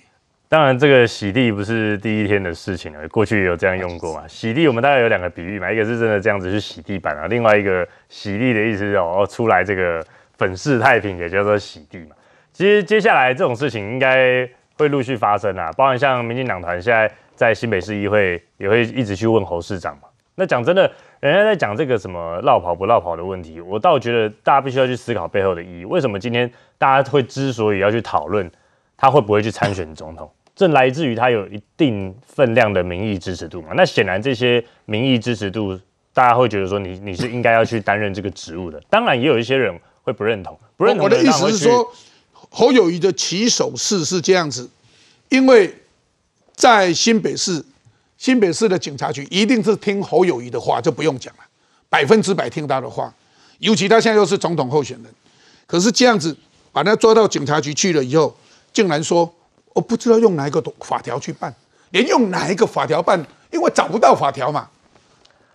当然，这个洗地不是第一天的事情了，过去有这样用过嘛？洗地我们大概有两个比喻嘛，一个是真的这样子去洗地板啊，另外一个洗地的意思是哦出来这个粉饰太平，也叫做洗地嘛。其实接下来这种事情应该会陆续发生啊，包含像民进党团现在在新北市议会也会一直去问侯市长嘛。那讲真的，人家在讲这个什么绕跑不绕跑的问题，我倒觉得大家必须要去思考背后的意义。为什么今天大家会之所以要去讨论他会不会去参选总统，这来自于他有一定分量的民意支持度嘛？那显然这些民意支持度，大家会觉得说你你是应该要去担任这个职务的。当然也有一些人会不认同，不认同。我的意思是说，侯友谊的起手式是这样子，因为在新北市。新北市的警察局一定是听侯友谊的话，就不用讲了，百分之百听他的话。尤其他现在又是总统候选人，可是这样子把他抓到警察局去了以后，竟然说我不知道用哪一个法条去办，连用哪一个法条办，因为找不到法条嘛。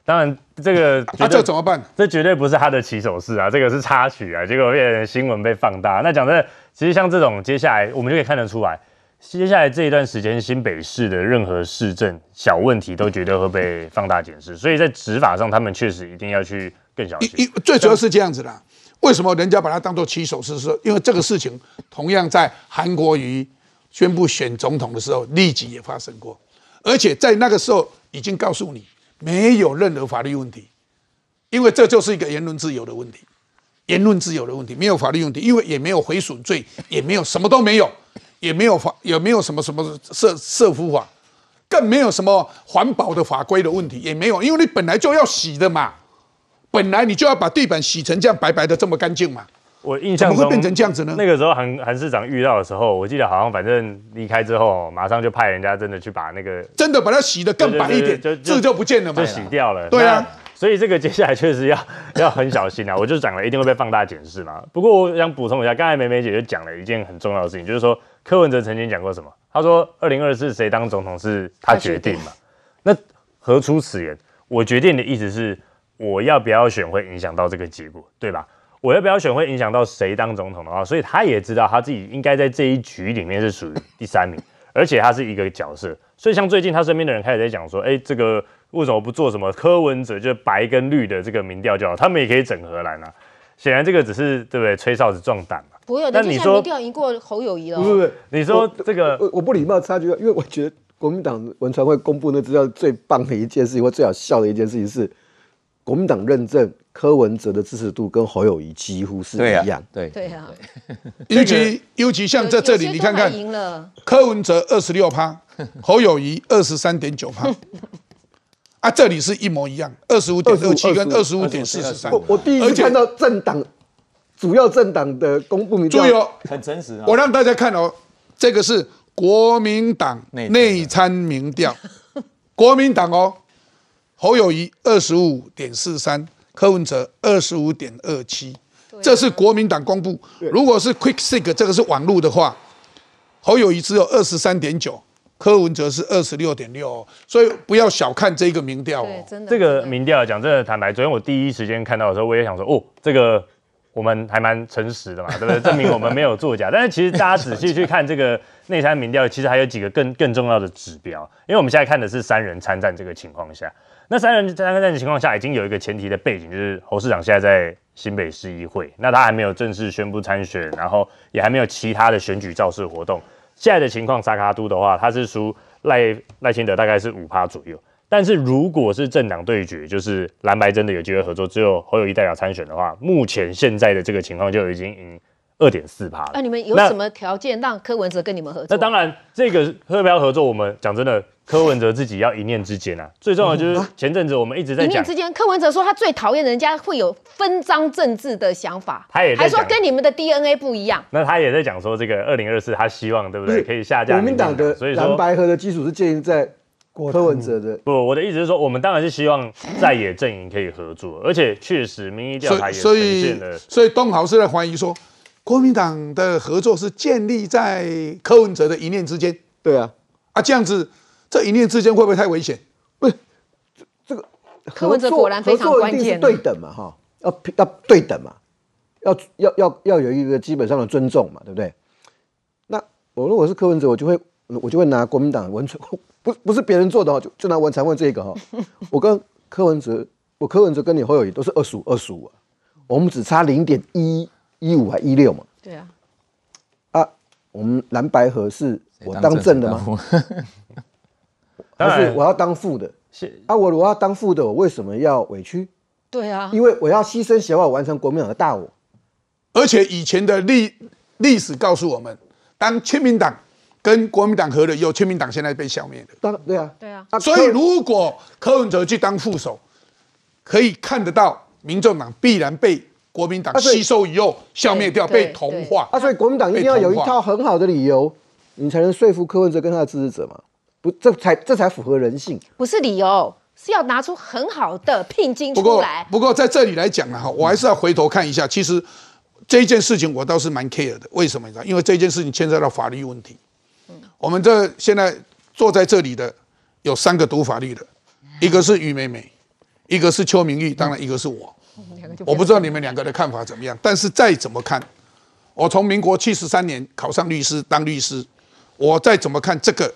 当然，这个啊，这怎么办？这绝对不是他的起手式啊，这个是插曲啊，结果变成新闻被放大。那讲真的，其实像这种，接下来我们就可以看得出来。接下来这一段时间，新北市的任何市政小问题都绝对会被放大检视，所以在执法上，他们确实一定要去更小心。最主要是这样子的，为什么人家把它当做起手式？是因为这个事情同样在韩国瑜宣布选总统的时候，立即也发生过，而且在那个时候已经告诉你没有任何法律问题，因为这就是一个言论自由的问题，言论自由的问题没有法律问题，因为也没有毁损罪，也没有什么都没有。也没有法，也没有什么什么设设伏法，更没有什么环保的法规的问题，也没有，因为你本来就要洗的嘛，本来你就要把地板洗成这样白白的这么干净嘛。我印象中怎么会变成这样子呢？那个时候韩韩市长遇到的时候，我记得好像反正离开之后，马上就派人家真的去把那个真的把它洗得更白一点，字就不见了嘛，就洗掉了。对啊，所以这个接下来确实要 要很小心啊。我就讲了，一定会被放大检视嘛。不过我想补充一下，刚才梅梅姐就讲了一件很重要的事情，就是说柯文哲曾经讲过什么？他说二零二四谁当总统是他决定嘛。那何出此言？我决定的意思是，我要不要选会影响到这个结果，对吧？我要不要选会影响到谁当总统的话，所以他也知道他自己应该在这一局里面是属于第三名，而且他是一个角色。所以像最近他身边的人开始在讲说，哎，这个为什么不做什么柯文哲就白跟绿的这个民调就好，他们也可以整合来呢？显然这个只是对不对？吹哨子壮胆嘛。不有，但你说民调赢过侯友谊了。不不不，你说这个我不礼貌插句，因为我觉得国民党文传会公布那资料最棒的一件事情，或最好笑的一件事情是。国民党认证柯文哲的支持度跟侯友谊几乎是一样，对。对啊，尤其尤其像在这里，你看看，柯文哲二十六趴，侯友谊二十三点九趴，啊，这里是一模一样，二十五点六七跟二十五点四十三。我我第一次看到政党主要政党的公布民调，注意哦，很真实。我让大家看哦，这个是国民党内参民调，国民党哦。侯友谊二十五点四三，柯文哲二十五点二七，这是国民党公布。如果是 Quick Seek 这个是网路的话，侯友谊只有二十三点九，柯文哲是二十六点六，所以不要小看这个民调哦。这个民调讲真的坦白，昨天我第一时间看到的时候，我也想说，哦，这个我们还蛮诚实的嘛，对不对？证明我们没有作假。但是其实大家仔细去看这个内参民调，其实还有几个更更重要的指标，因为我们现在看的是三人参战这个情况下。那三人三个战的情况下，已经有一个前提的背景，就是侯市长现在在新北市议会，那他还没有正式宣布参选，然后也还没有其他的选举造势活动。现在的情况，萨卡都的话，他是输赖赖清德大概是五趴左右。但是如果是政党对决，就是蓝白真的有机会合作，只有侯友谊代表参选的话，目前现在的这个情况就已经赢二点四趴了。那你们有什么条件让柯文哲跟你们合作？那当然，这个要不要合作，我们讲真的。柯文哲自己要一念之间啊，最重要就是前阵子我们一直在讲，一念之间，柯文哲说他最讨厌人家会有分赃政治的想法，他也还说跟你们的 DNA 不一样。那他也在讲说，这个二零二四他希望对不对可以下架国民党的，所以说蓝白河的基础是建立在柯文哲的。不，我的意思是说，我们当然是希望在野阵营可以合作，而且确实民意调查也呈现了。所以东豪是在怀疑说，国民党的合作是建立在柯文哲的一念之间。对啊，啊这样子。这一念之间会不会太危险？不是，这个柯文哲果然非常关键，对等嘛，哈，要要对等嘛，要要要要有一个基本上的尊重嘛，对不对？那我如果是柯文哲，我就会我就会拿国民党文传，不不是别人做的哦，就就拿文才问这个哈，我跟柯文哲，我柯文哲跟你侯友谊都是二十五二十五啊，我们只差零点一一五还一六嘛，对啊，啊，我们蓝白河是我当正的吗？但 是我要当副的，是啊，我我要当副的，我为什么要委屈？对啊，因为我要牺牲小我完成国民党的大我。而且以前的历历史告诉我们，当亲民党跟国民党合了以后，亲民党现在被消灭了。当对啊，对啊。所以如果柯文哲去当副手，可以看得到，民众党必然被国民党吸收以后消灭掉，被同化。啊，所以国民党一定要有一套很好的理由，你才能说服柯文哲跟他的支持者嘛。不，这才这才符合人性。不是理由，是要拿出很好的聘金出来。不过在这里来讲呢，哈，我还是要回头看一下。其实这一件事情我倒是蛮 care 的。为什么？你知道？因为这件事情牵涉到法律问题。嗯，我们这现在坐在这里的有三个读法律的，一个是于美美，一个是邱明玉，当然一个是我。我不知道你们两个的看法怎么样。但是再怎么看，我从民国七十三年考上律师当律师，我再怎么看这个。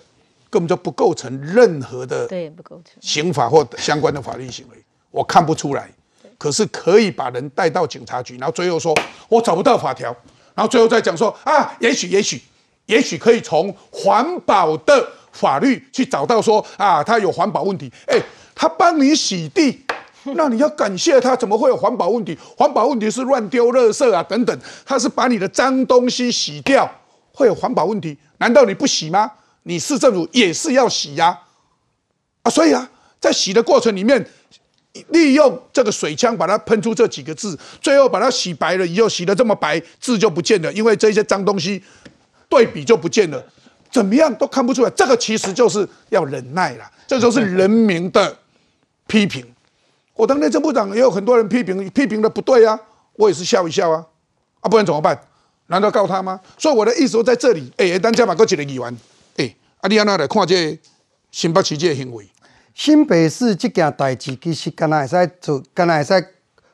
根本就不构成任何的对不构成刑法或相关的法律行为，我看不出来。可是可以把人带到警察局，然后最后说我找不到法条，然后最后再讲说啊，也许也许也许可以从环保的法律去找到说啊，他有环保问题。哎，他帮你洗地，那你要感谢他，怎么会有环保问题？环保问题是乱丢垃圾啊等等，他是把你的脏东西洗掉，会有环保问题？难道你不洗吗？你市政府也是要洗呀，啊，所以啊，在洗的过程里面，利用这个水枪把它喷出这几个字，最后把它洗白了以后，洗的这么白，字就不见了，因为这些脏东西对比就不见了，怎么样都看不出来。这个其实就是要忍耐了，这就是人民的批评。我当内政部长也有很多人批评，批评的不对啊，我也是笑一笑啊，啊，不然怎么办？难道告他吗？所以我的意思在这里，哎，单家把过几个议员，哎，啊，你安那来看这新北市这个行为？新北市这件代志，其实刚才会使做，刚才会使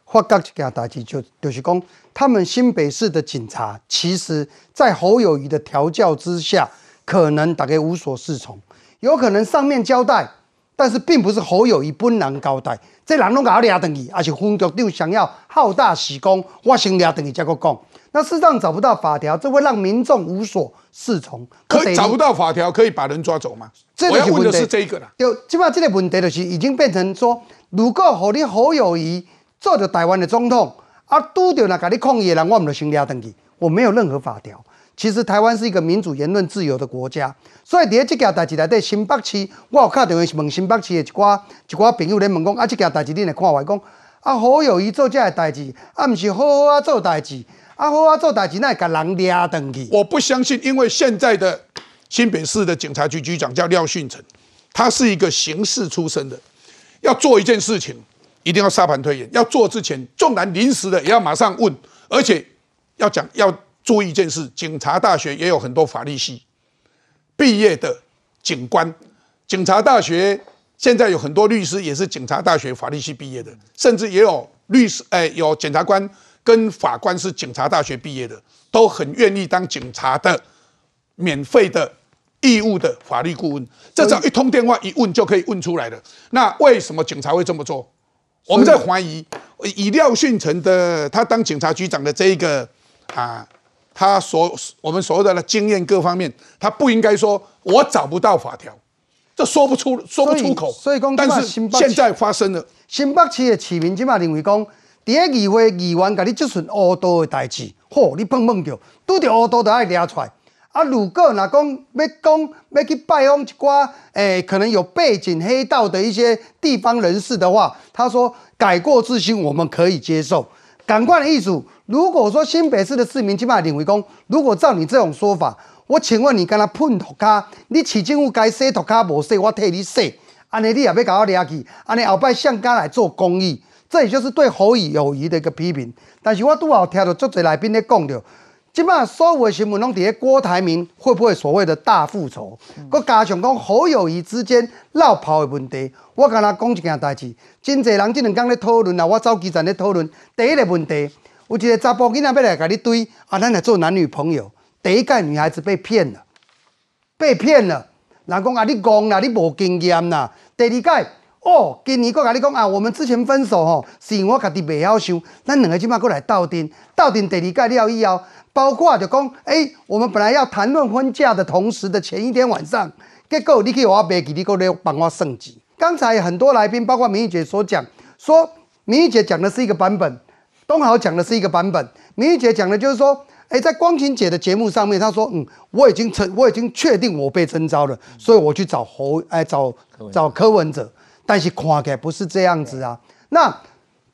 发觉这件代志，就就是讲，他们新北市的警察，其实在侯友谊的调教之下，可能大概无所适从，有可能上面交代，但是并不是侯友谊本人交代，这人拢甲我抓等去，而是分局长想要好大喜功，我先抓等去再个讲。那事实上找不到法条，这会让民众无所适从。可以找不到法条，可以把人抓走吗？我要问的是这个啦。就基本上这个问题就是已经变成说，如果和你侯友谊做着台湾的总统，啊，拄着那甲你抗议的人，我们就先抓登去。我没有任何法条。其实台湾是一个民主、言论自由的国家，所以伫这件代志内底，新北市我有打电话问新北市的一寡一寡朋友咧问讲，啊，这件代志你来看外讲，啊，好友谊做这个代志，啊，毋是好好啊做代志。啊，好啊，做代志那甲人抓登去。我不相信，因为现在的新北市的警察局局长叫廖训成，他是一个刑事出身的，要做一件事情，一定要沙盘推演。要做之前，纵然临时的，也要马上问。而且要讲要注意一件事，警察大学也有很多法律系毕业的警官，警察大学现在有很多律师也是警察大学法律系毕业的，甚至也有律师，哎，有检察官。跟法官是警察大学毕业的，都很愿意当警察的免费的义务的法律顾问。这只要一通电话一问就可以问出来的。那为什么警察会这么做？我们在怀疑，以廖训成的他当警察局长的这一个啊，他所我们所有的经验各方面，他不应该说我找不到法条，这说不出说不出口。所以讲，但是现在发生了，新北市的市民起码认为讲。第一议会议员甲你即顺乌道的代志，嚯，你碰碰着，拄着乌道就爱抓出来。啊，如果若讲要讲要去拜访一寡诶，可能有背景黑道的一些地方人士的话，他说改过自新，我们可以接受。赶快的意思，如果说新北市的市民起码领为公，如果照你这种说法，我请问你，跟他碰涂卡，你市政府该洗头卡无洗，我替你洗，安尼你也要甲我抓去，安尼后摆向家来做公益。这也就是对侯友谊的一个批评，但是我拄好听到足侪来宾咧讲着，即摆所有的新闻拢伫咧郭台铭会不会所谓的大复仇，佮加上讲侯友谊之间闹跑的问题。我跟他讲一件代志，真侪人即两天咧讨论啊，我走基层咧讨论。第一个问题，有一个查甫囡仔要来甲你追，啊，咱来做男女朋友。第一个女孩子被骗了，被骗了，人讲啊，你戆啦，你无经验啦。第二个。哦，今年我甲你讲啊，我们之前分手吼，是因为我家己袂晓想，咱两个即摆过来斗阵，斗阵第二届了以后，包括就讲，哎，我们本来要谈论婚嫁的同时的前一天晚上，结果你去我买记，你过来帮我升级。刚才很多来宾，包括明玉姐所讲，说明玉姐讲的是一个版本，东豪讲的是一个版本，明玉姐讲的就是说，哎，在光晴姐的节目上面，她说，嗯，我已经成，我已经确定我被征召了，所以我去找侯，哎，找找柯文哲。但是看起来不是这样子啊。那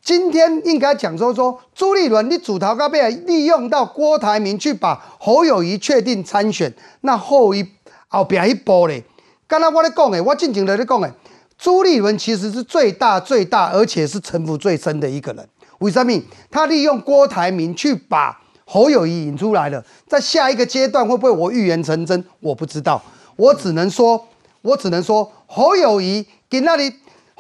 今天应该讲说说朱立伦，你主头该被利用到郭台铭去把侯友谊确定参选，那后一后边一波嘞。刚才我在讲诶，我进前在咧讲诶，朱立伦其实是最大最大，而且是城府最深的一个人。为什么？他利用郭台铭去把侯友谊引出来了。在下一个阶段会不会我预言成真？我不知道。我只能说，我只能说侯友谊给那里。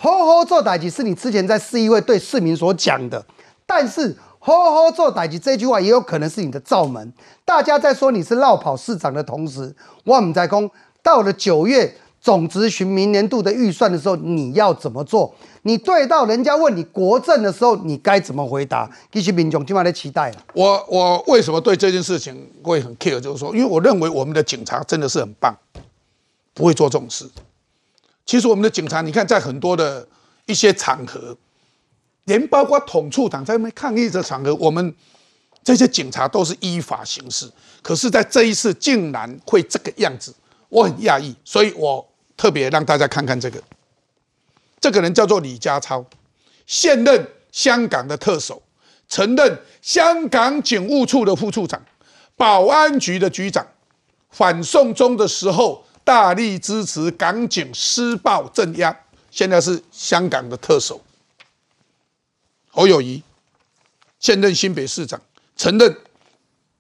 好好做代志是你之前在市议会对市民所讲的，但是好好做代志这句话也有可能是你的罩门。大家在说你是绕跑市长的同时，我们在讲到了九月总执行明年度的预算的时候，你要怎么做？你对到人家问你国政的时候，你该怎么回答？其实民众今晚在期待了。我我为什么对这件事情会很 care？就是说，因为我认为我们的警察真的是很棒，不会做这种事。其实我们的警察，你看，在很多的一些场合，连包括统促党在那抗议的场合，我们这些警察都是依法行事。可是，在这一次竟然会这个样子，我很讶异。所以我特别让大家看看这个，这个人叫做李家超，现任香港的特首，曾任香港警务处的副处长、保安局的局长，反送中的时候大力支持港警施暴镇压，现在是香港的特首。侯友谊，现任新北市长，曾任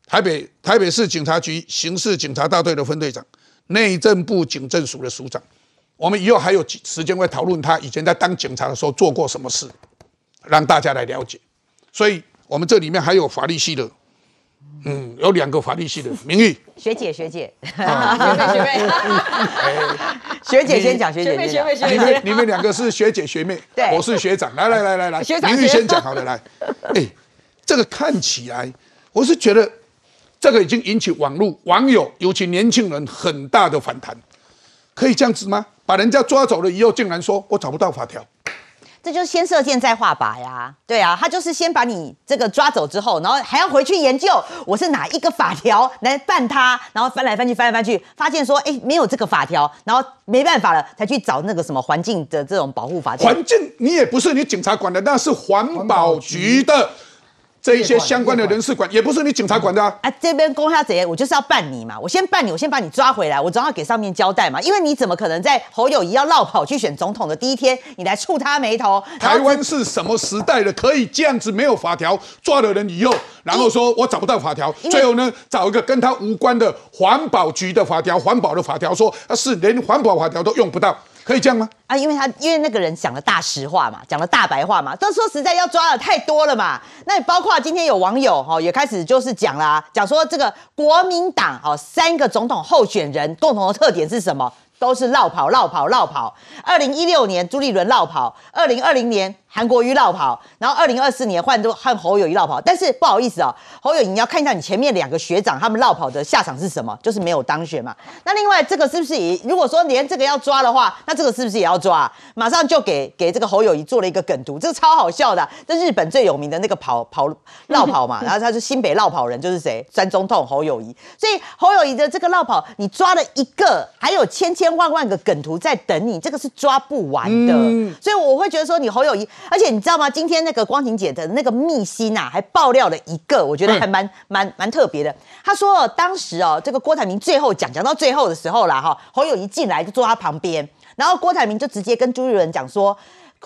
台北台北市警察局刑事警察大队的分队长，内政部警政署的署长。我们以后还有时间会讨论他以前在当警察的时候做过什么事，让大家来了解。所以，我们这里面还有法律系的，嗯，有两个法律系的 名誉学姐学姐，学妹学妹，学姐先讲，学姐学妹学妹你们你们两个是学姐学妹，对我是学长。来来来来来，学长名誉先讲好了，来，哎，这个看起来，我是觉得这个已经引起网络网友，尤其年轻人很大的反弹。可以这样子吗？把人家抓走了以后，竟然说我找不到法条。这就是先射箭再画靶呀，对啊，他就是先把你这个抓走之后，然后还要回去研究我是哪一个法条来办他，然后翻来翻去翻来翻去，发现说哎没有这个法条，然后没办法了，才去找那个什么环境的这种保护法。环境你也不是你警察管的，那是环保局的这一些相关的人事管，也不是你警察管的啊。啊，这边公下贼，我就是要办你嘛，我先办你，我先把你抓回来，我总要给上面交代嘛，因为你怎么可能在侯友谊要绕跑去选总统的第一天，你来触他眉头？台湾是什么时代的？可以这样子没有法条抓了人以后，然后说我找不到法条，最后呢找一个跟他无关的环保局的法条，环保的法条说啊是连环保法条都用不到，可以这样吗？啊，因为他因为那个人讲了大实话嘛，讲了大白话嘛，都说实在要抓的太多了嘛。那包括今天有网友哈、也开始就是讲啦，讲说这个国民党哦三个总统候选人共同的特点是什么？都是绕跑、绕跑、绕跑。二零一六年朱立伦绕跑，二零二零年韩国瑜绕跑，然后二零二四年换都换侯友谊绕跑。但是不好意思哦，侯友谊你要看一下你前面两个学长他们绕跑的下场是什么，就是没有当选嘛。那另外这个是不是也如果说连这个要抓的话，那这个是不是也要抓、啊？马上就给给这个侯友谊做了一个梗图，这个超好笑的啊、这日本最有名的那个跑跑绕跑嘛，然后他是新北绕跑人，就是谁？三总统侯友谊。所以侯友谊的这个绕跑，你抓了一个，还有千千万万个梗图在等你，这个是抓不完的。所以我会觉得说，你侯友谊，而且你知道吗？今天那个光庭姐的那个秘辛啊，还爆料了一个，我觉得还蛮蛮蛮特别的。他说哦，当时哦，这个郭台铭最后讲讲到最后的时候啦，哈，侯友谊进来就坐他旁边，然后郭台铭就直接跟朱立伦讲说。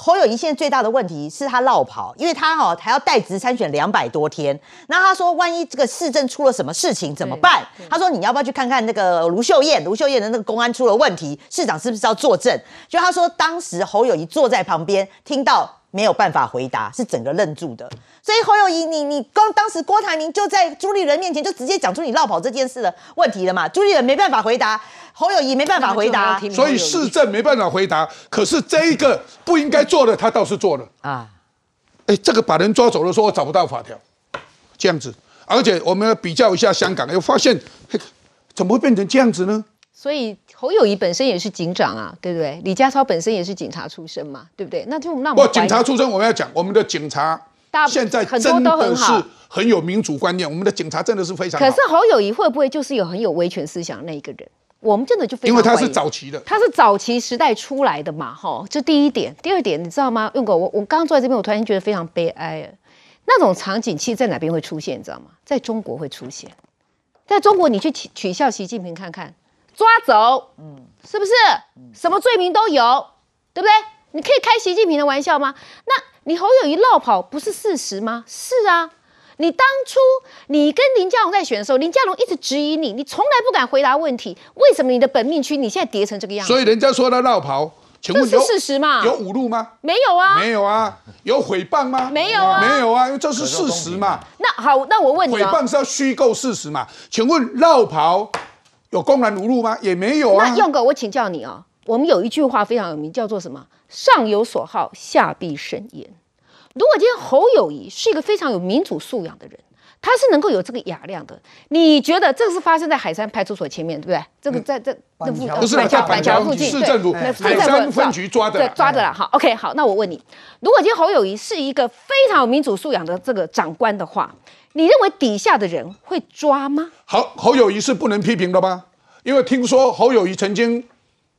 侯友谊现在最大的问题是他落跑，因为他哦还要代职参选两百多天。那他说，万一这个市政出了什么事情怎么办？他说你要不要去看看那个卢秀燕？卢秀燕的那个公安出了问题，市长是不是要作证？就他说，当时侯友谊坐在旁边，听到没有办法回答，是整个愣住的。所以侯友谊，你你刚当时郭台铭就在朱立伦面前就直接讲出你绕跑这件事的问题了嘛？朱立伦没办法回答，侯友谊没办法回答，所以市政没办法回答，可是这一个不应该做的，他倒是做了啊。哎，这个把人抓走了，说我找不到法条，这样子，而且我们要比较一下香港，又发现嘿怎么会变成这样子呢？所以侯友谊本身也是警长啊，对不对？李家超本身也是警察出身嘛，对不对？那就那我不，警察出身，我们要讲我们的警察大现在很多真的都很好是很有民主观念，我们的警察真的是非常好。可是侯友谊会不会就是有很有威权思想那一个人？我们真的就非常因为他是早期的，他是早期时代出来的嘛，哈，这第一点。第二点，你知道吗？用过我我刚刚坐在这边，我突然觉得非常悲哀啊。那种场景其实在哪边会出现？你知道吗？在中国会出现。在中国，你去取取笑习近平看看，抓走，嗯，是不是？什么罪名都有，对不对？你可以开习近平的玩笑吗？那你侯友谊绕跑不是事实吗？是啊。你当初你跟林佳龙在选的时候，林佳龙一直质疑你，你从来不敢回答问题，为什么你的本命区你现在跌成这个样子？所以人家说他绕跑，请问有这是事实吗？有侮辱吗？没有啊，没有啊，有诽谤吗？没有啊没有啊，因为这是事实嘛。那好，那我问你、哦，诽谤是要虚构事实嘛？请问绕跑有公然侮辱吗？也没有啊那。用哥，我请教你哦，我们有一句话非常有名，叫做什么？上有所好，下必甚焉。如果今天侯友谊是一个非常有民主素养的人，他是能够有这个雅量的。你觉得这个是发生在海山派出所前面，对不对？这个在这那附不是在板桥附近，市政府对海山分局抓的抓的了。好，OK，好，那我问你，如果今天侯友谊是一个非常有民主素养的这个长官的话，你认为底下的人会抓吗？好，侯友谊是不能批评的吗？因为听说侯友谊曾经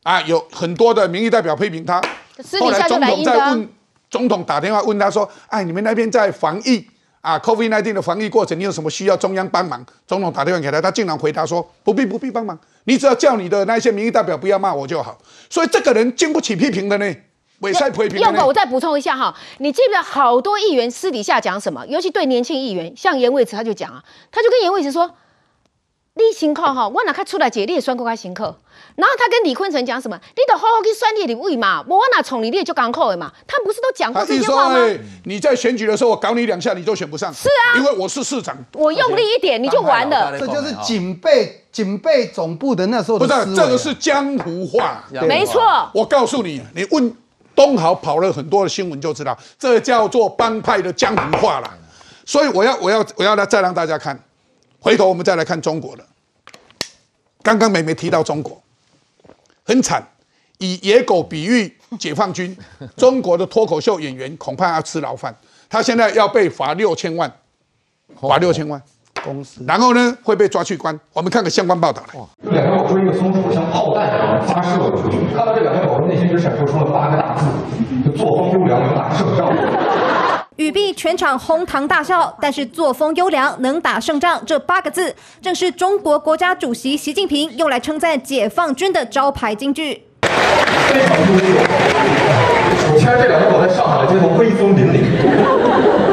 啊有很多的民意代表批评他，私底下就来后来总统阴的啊在问总统打电话问他说：“哎，你们那边在防疫啊，COVID-19 的防疫过程，你有什么需要中央帮忙？”总统打电话给他，他竟然回答说：“不必，不必帮忙，你只要叫你的那些民意代表不要骂我就好。”所以这个人经不起批评的呢。委赛批评。要不我再补充一下哈，你记不记得好多议员私底下讲什么？尤其对年轻议员，像严卫慈他就讲啊，他就跟严卫慈说。你辛苦哈，我哪看出来姐，你也算过他辛苦。然后他跟李坤城讲什么？你得好好去算你的位嘛，我哪宠你，你也就刚扣的嘛。他不是都讲过这些话吗？你在选举的时候，我搞你两下，你都选不上。是啊，因为我是市长，我用力一点，你就完了。这就是警备警备总部的那时候不是，这个是江湖话。没错，我告诉你，你问东豪跑了很多的新闻就知道，这叫做帮派的江湖话了。所以我要我要我要来再让大家看。回头我们再来看中国的。刚刚美美提到中国很惨，以野狗比喻解放军，中国的脱口秀演员恐怕要吃牢饭。他现在要被罚六千万，罚六千万公司，然后呢会被抓去关。我们看个相关报道来。这两条狗说一个松鼠像炮弹一样发射了出去，看到这两条狗的内心只闪烁出了八个大字：作风优良，能打胜仗。语毕，全场哄堂大笑。但是作风优良、能打胜仗这八个字，正是中国国家主席习近平用来称赞解放军的招牌金句。非常优秀，手牵这两天我在上海的街头威风凛凛。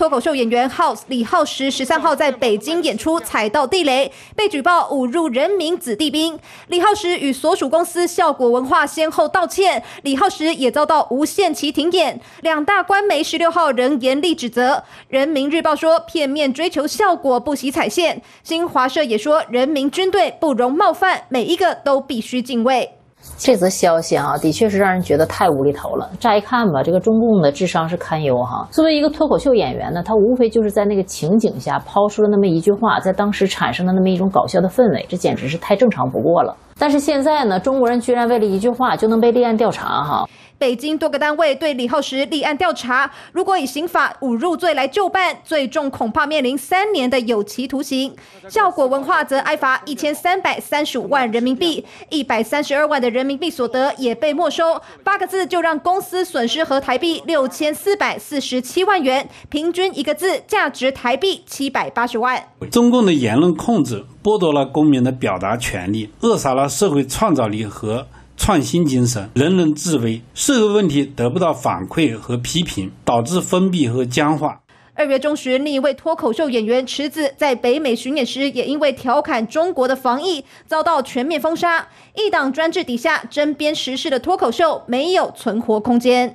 脱口秀演员 House 李浩石十三号在北京演出踩到地雷，被举报侮辱人民子弟兵。李浩石与所属公司效果文化先后道歉，李浩石也遭到无限期停演。两大官媒十六号仍严厉指责。人民日报说片面追求效果不惜踩线。新华社也说人民军队不容冒犯，每一个都必须敬畏。这则消息啊，的确是让人觉得太无厘头了。乍一看吧，这个中共的智商是堪忧哈。作为一个脱口秀演员呢，他无非就是在那个情景下抛出了那么一句话，在当时产生了那么一种搞笑的氛围，这简直是太正常不过了。但是现在呢，中国人居然为了一句话就能被立案调查哈。北京多个单位对李浩石立案调查，如果以刑法侮辱罪来就办，最重恐怕面临三年的有期徒刑。效果文化则挨罚一千三百三十五万人民币，一百三十二万的人民币所得也被没收。八个字就让公司损失和台币六千四百四十七万元，平均一个字价值台币七百八十万。中共的言论控制剥夺了公民的表达权利，扼杀了社会创造力和。创新精神，人人自危，社会问题得不到反馈和批评，导致封闭和僵化。二月中旬，另一位脱口秀演员池子在北美巡演时，也因为调侃中国的防疫，遭到全面封杀。一党专制底下，针砭时事的脱口秀没有存活空间。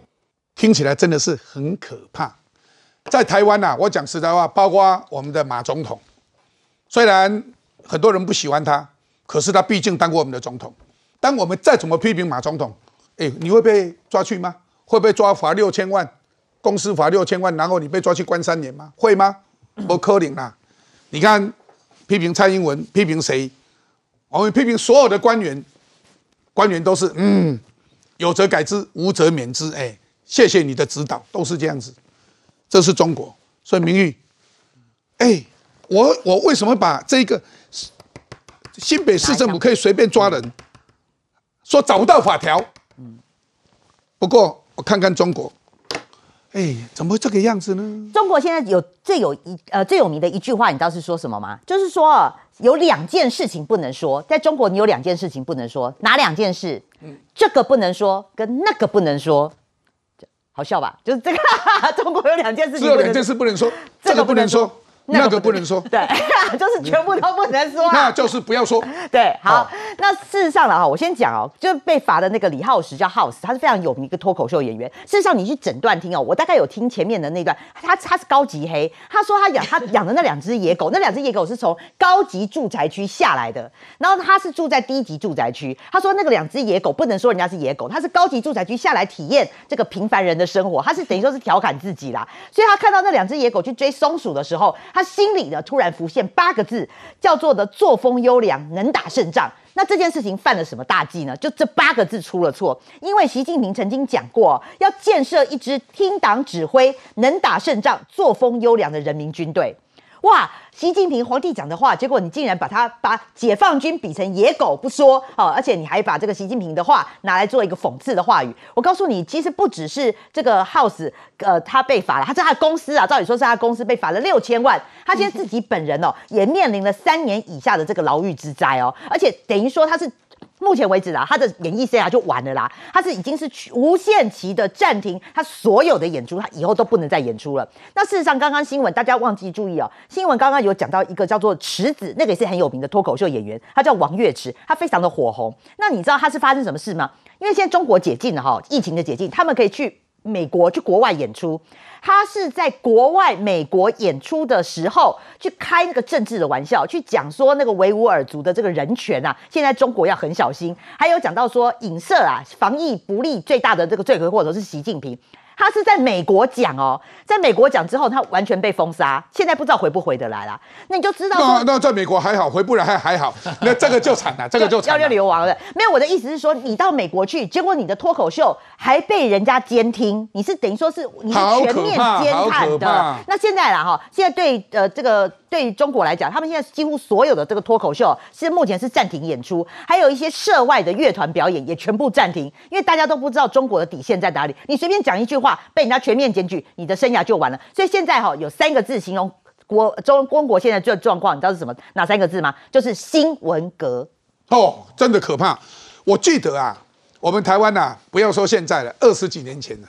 听起来真的是很可怕。在台湾呐，我讲实在话，包括我们的马总统，虽然很多人不喜欢他，可是他毕竟当过我们的总统。当我们再怎么批评马总统，哎，你会被抓去吗？会被抓罚六千万，公司罚六千万，然后你被抓去关三年吗？会吗？不可能啦！你看，批评蔡英文，批评谁？我们批评所有的官员，官员都是嗯，有则改之，无则免之。哎，谢谢你的指导，都是这样子。这是中国，所以名誉。哎，我我为什么把这个新北市政府可以随便抓人？说找不到法条，嗯，不过我看看中国，哎，怎么这个样子呢？中国现在有最有一呃最有名的一句话，你知道是说什么吗？就是说有两件事情不能说，在中国你有两件事情不能说，哪两件事？嗯，这个不能说，跟那个不能说，好笑吧？就是这个，中国有两件事情，只有两件事不能说，这个不能说。那个不能说，对，就是全部都不能说，那就是不要说。对，好，那事实上了哈，我先讲哦，就是被罚的那个李浩石叫 House，他是非常有名一个脱口秀演员。事实上，你去整段听哦，我大概有听前面的那段，他他是高级黑，他说他养他养的那两只野狗，那两只野狗是从高级住宅区下来的，然后他是住在低级住宅区。他说那个两只野狗不能说人家是野狗，他是高级住宅区下来体验这个平凡人的生活，他是等于说是调侃自己啦。所以他看到那两只野狗去追松鼠的时候。他心里呢突然浮现八个字，叫做的作风优良，能打胜仗。那这件事情犯了什么大忌呢？就这八个字出了错。因为习近平曾经讲过，要建设一支听党指挥、能打胜仗、作风优良的人民军队。哇，习近平皇帝讲的话，结果你竟然把他把解放军比成野狗不说哦，而且你还把这个习近平的话拿来做一个讽刺的话语。我告诉你，其实不只是这个 House，呃，他被罚了，他是他公司啊，照理说是他公司被罚了六千万，他现在自己本人哦，也面临了三年以下的这个牢狱之灾哦，而且等于说他是。目前为止啊，他的演艺生涯就完了啦。他是已经是无限期的暂停他所有的演出，他以后都不能再演出了。那事实上，刚刚新闻大家忘记注意哦，新闻刚刚有讲到一个叫做池子，那个也是很有名的脱口秀演员，他叫王月池，他非常的火红。那你知道他是发生什么事吗？因为现在中国解禁了哈，疫情的解禁，他们可以去美国去国外演出。他是在国外美国演出的时候去开那个政治的玩笑，去讲说那个维吾尔族的这个人权啊，现在中国要很小心。还有讲到说影射啊，防疫不利最大的这个罪魁祸首是习近平。他是在美国讲哦，在美国讲之后，他完全被封杀，现在不知道回不回得来啦。那你就知道，那那在美国还好，回不来还还好，那这个就惨了，这个就要要流亡了。没有，我的意思是说，你到美国去，结果你的脱口秀还被人家监听，你是等于说是你是全面监看的。那现在啦哈，现在对呃这个。对于中国来讲，他们现在几乎所有的这个脱口秀是目前是暂停演出，还有一些涉外的乐团表演也全部暂停，因为大家都不知道中国的底线在哪里。你随便讲一句话，被人家全面检举，你的生涯就完了。所以现在哈有三个字形容国中中国现在这状况，你知道是什么？哪三个字吗？就是新闻革。哦，真的可怕。我记得啊，我们台湾呐，不要说现在了，二十几年前了，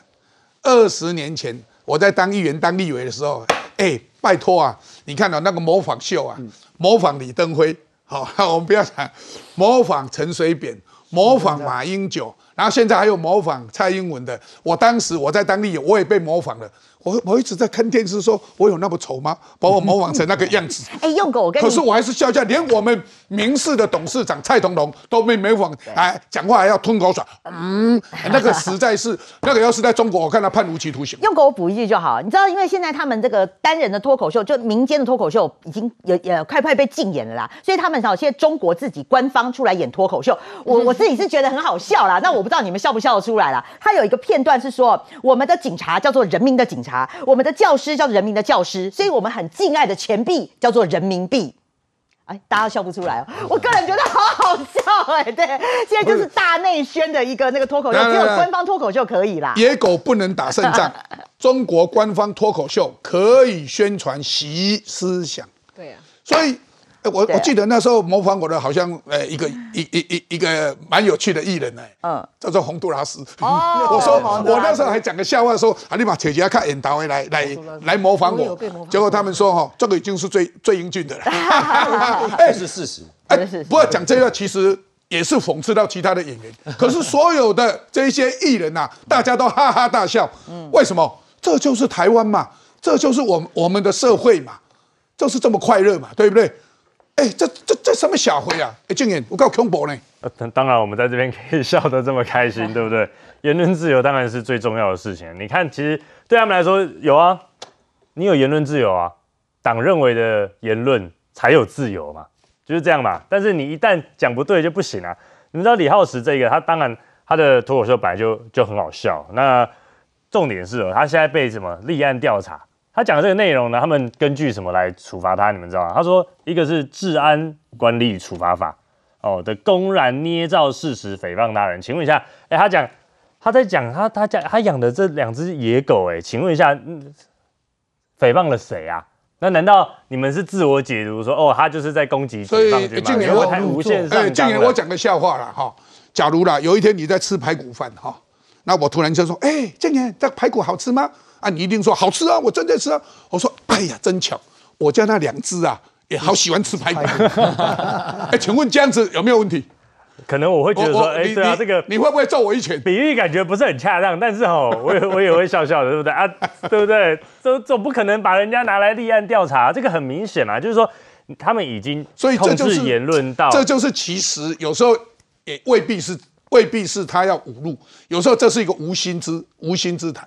二十年前我在当议员、当立委的时候，哎。拜托啊！你看到那个模仿秀啊，模仿李登辉，好，我们不要讲模仿陈水扁，模仿马英九，然后现在还有模仿蔡英文的。我当时我在当地，我也被模仿了。我我一直在看电视，说我有那么丑吗？把我模仿成那个样子。哎，用狗，我跟你。可是我还是笑笑，连我们明视的董事长蔡同龙都没模仿，哎，讲话还要吞口水。嗯，那个实在是，那个要是在中国，我看他判无期徒刑。用狗，我补一句就好。你知道，因为现在他们这个单人的脱口秀，就民间的脱口秀，已经有也快快被禁演了啦。所以他们好，现在中国自己官方出来演脱口秀，我 我自己是觉得很好笑啦。那我不知道你们笑不笑得出来啦。他有一个片段是说，我们的警察叫做人民的警察，我们的教师叫做人民的教师，所以我们很敬爱的钱币叫做人民币。哎，大家笑不出来哦。我个人觉得好好笑哎，对，现在就是大内宣的一个那个脱口秀，只有官方脱口秀可以啦。野狗不能打胜仗，中国官方脱口秀可以宣传习思想。对啊，所以。我我记得那时候模仿我的好像呃一个一一一一个蛮有趣的艺人呢，嗯，叫做洪都拉斯。哦，我说我那时候还讲个笑话说，啊，你把姐姐看演导回来 来来模仿我，结果他们说哈，这个已经是最最英俊的了。哎，是事实。哎，不过讲这个其实也是讽刺到其他的演员。可是所有的这些艺人呐，大家都哈哈大笑。嗯，为什么？这就是台湾嘛，这就是我我们的社会嘛，就是这么快乐嘛，对不对？哎，这这这什么小灰啊？哎，静言，我够恐怖呢。当当然，我们在这边可以笑得这么开心，对不对？言论自由当然是最重要的事情。你看，其实对他们来说有啊，你有言论自由啊，党认为的言论才有自由嘛，就是这样嘛。但是你一旦讲不对就不行啊。你知道李浩石这个，他当然他的脱口秀本来就就很好笑。那重点是哦，他现在被什么立案调查？他讲的这个内容呢，他们根据什么来处罚他？你们知道吗？他说，一个是治安管理处罚法哦的公然捏造事实诽谤他人。请问一下，哎，他讲他在讲他他讲他养的这两只野狗，哎，请问一下，诽谤了谁啊？那难道你们是自我解读说，哦，他就是在攻击解放军吗？今年我无限上今年我讲个笑话了哈。假如啦，有一天你在吃排骨饭哈，那我突然就说，哎，静年这排骨好吃吗？啊，你一定说好吃啊！我正在吃啊！我说，哎呀，真巧，我家那两只啊，也好喜欢吃排骨。哎，请问这样子有没有问题？可能我会觉得说，哎，对啊，这个你会不会揍我一拳？比喻感觉不是很恰当，但是哦，我也我也会笑笑的，对不对啊？对不对？总总不可能把人家拿来立案调查，这个很明显嘛，就是说他们已经所以这就是言论到，这就是其实有时候也未必是未必是他要侮辱，有时候这是一个无心之无心之谈。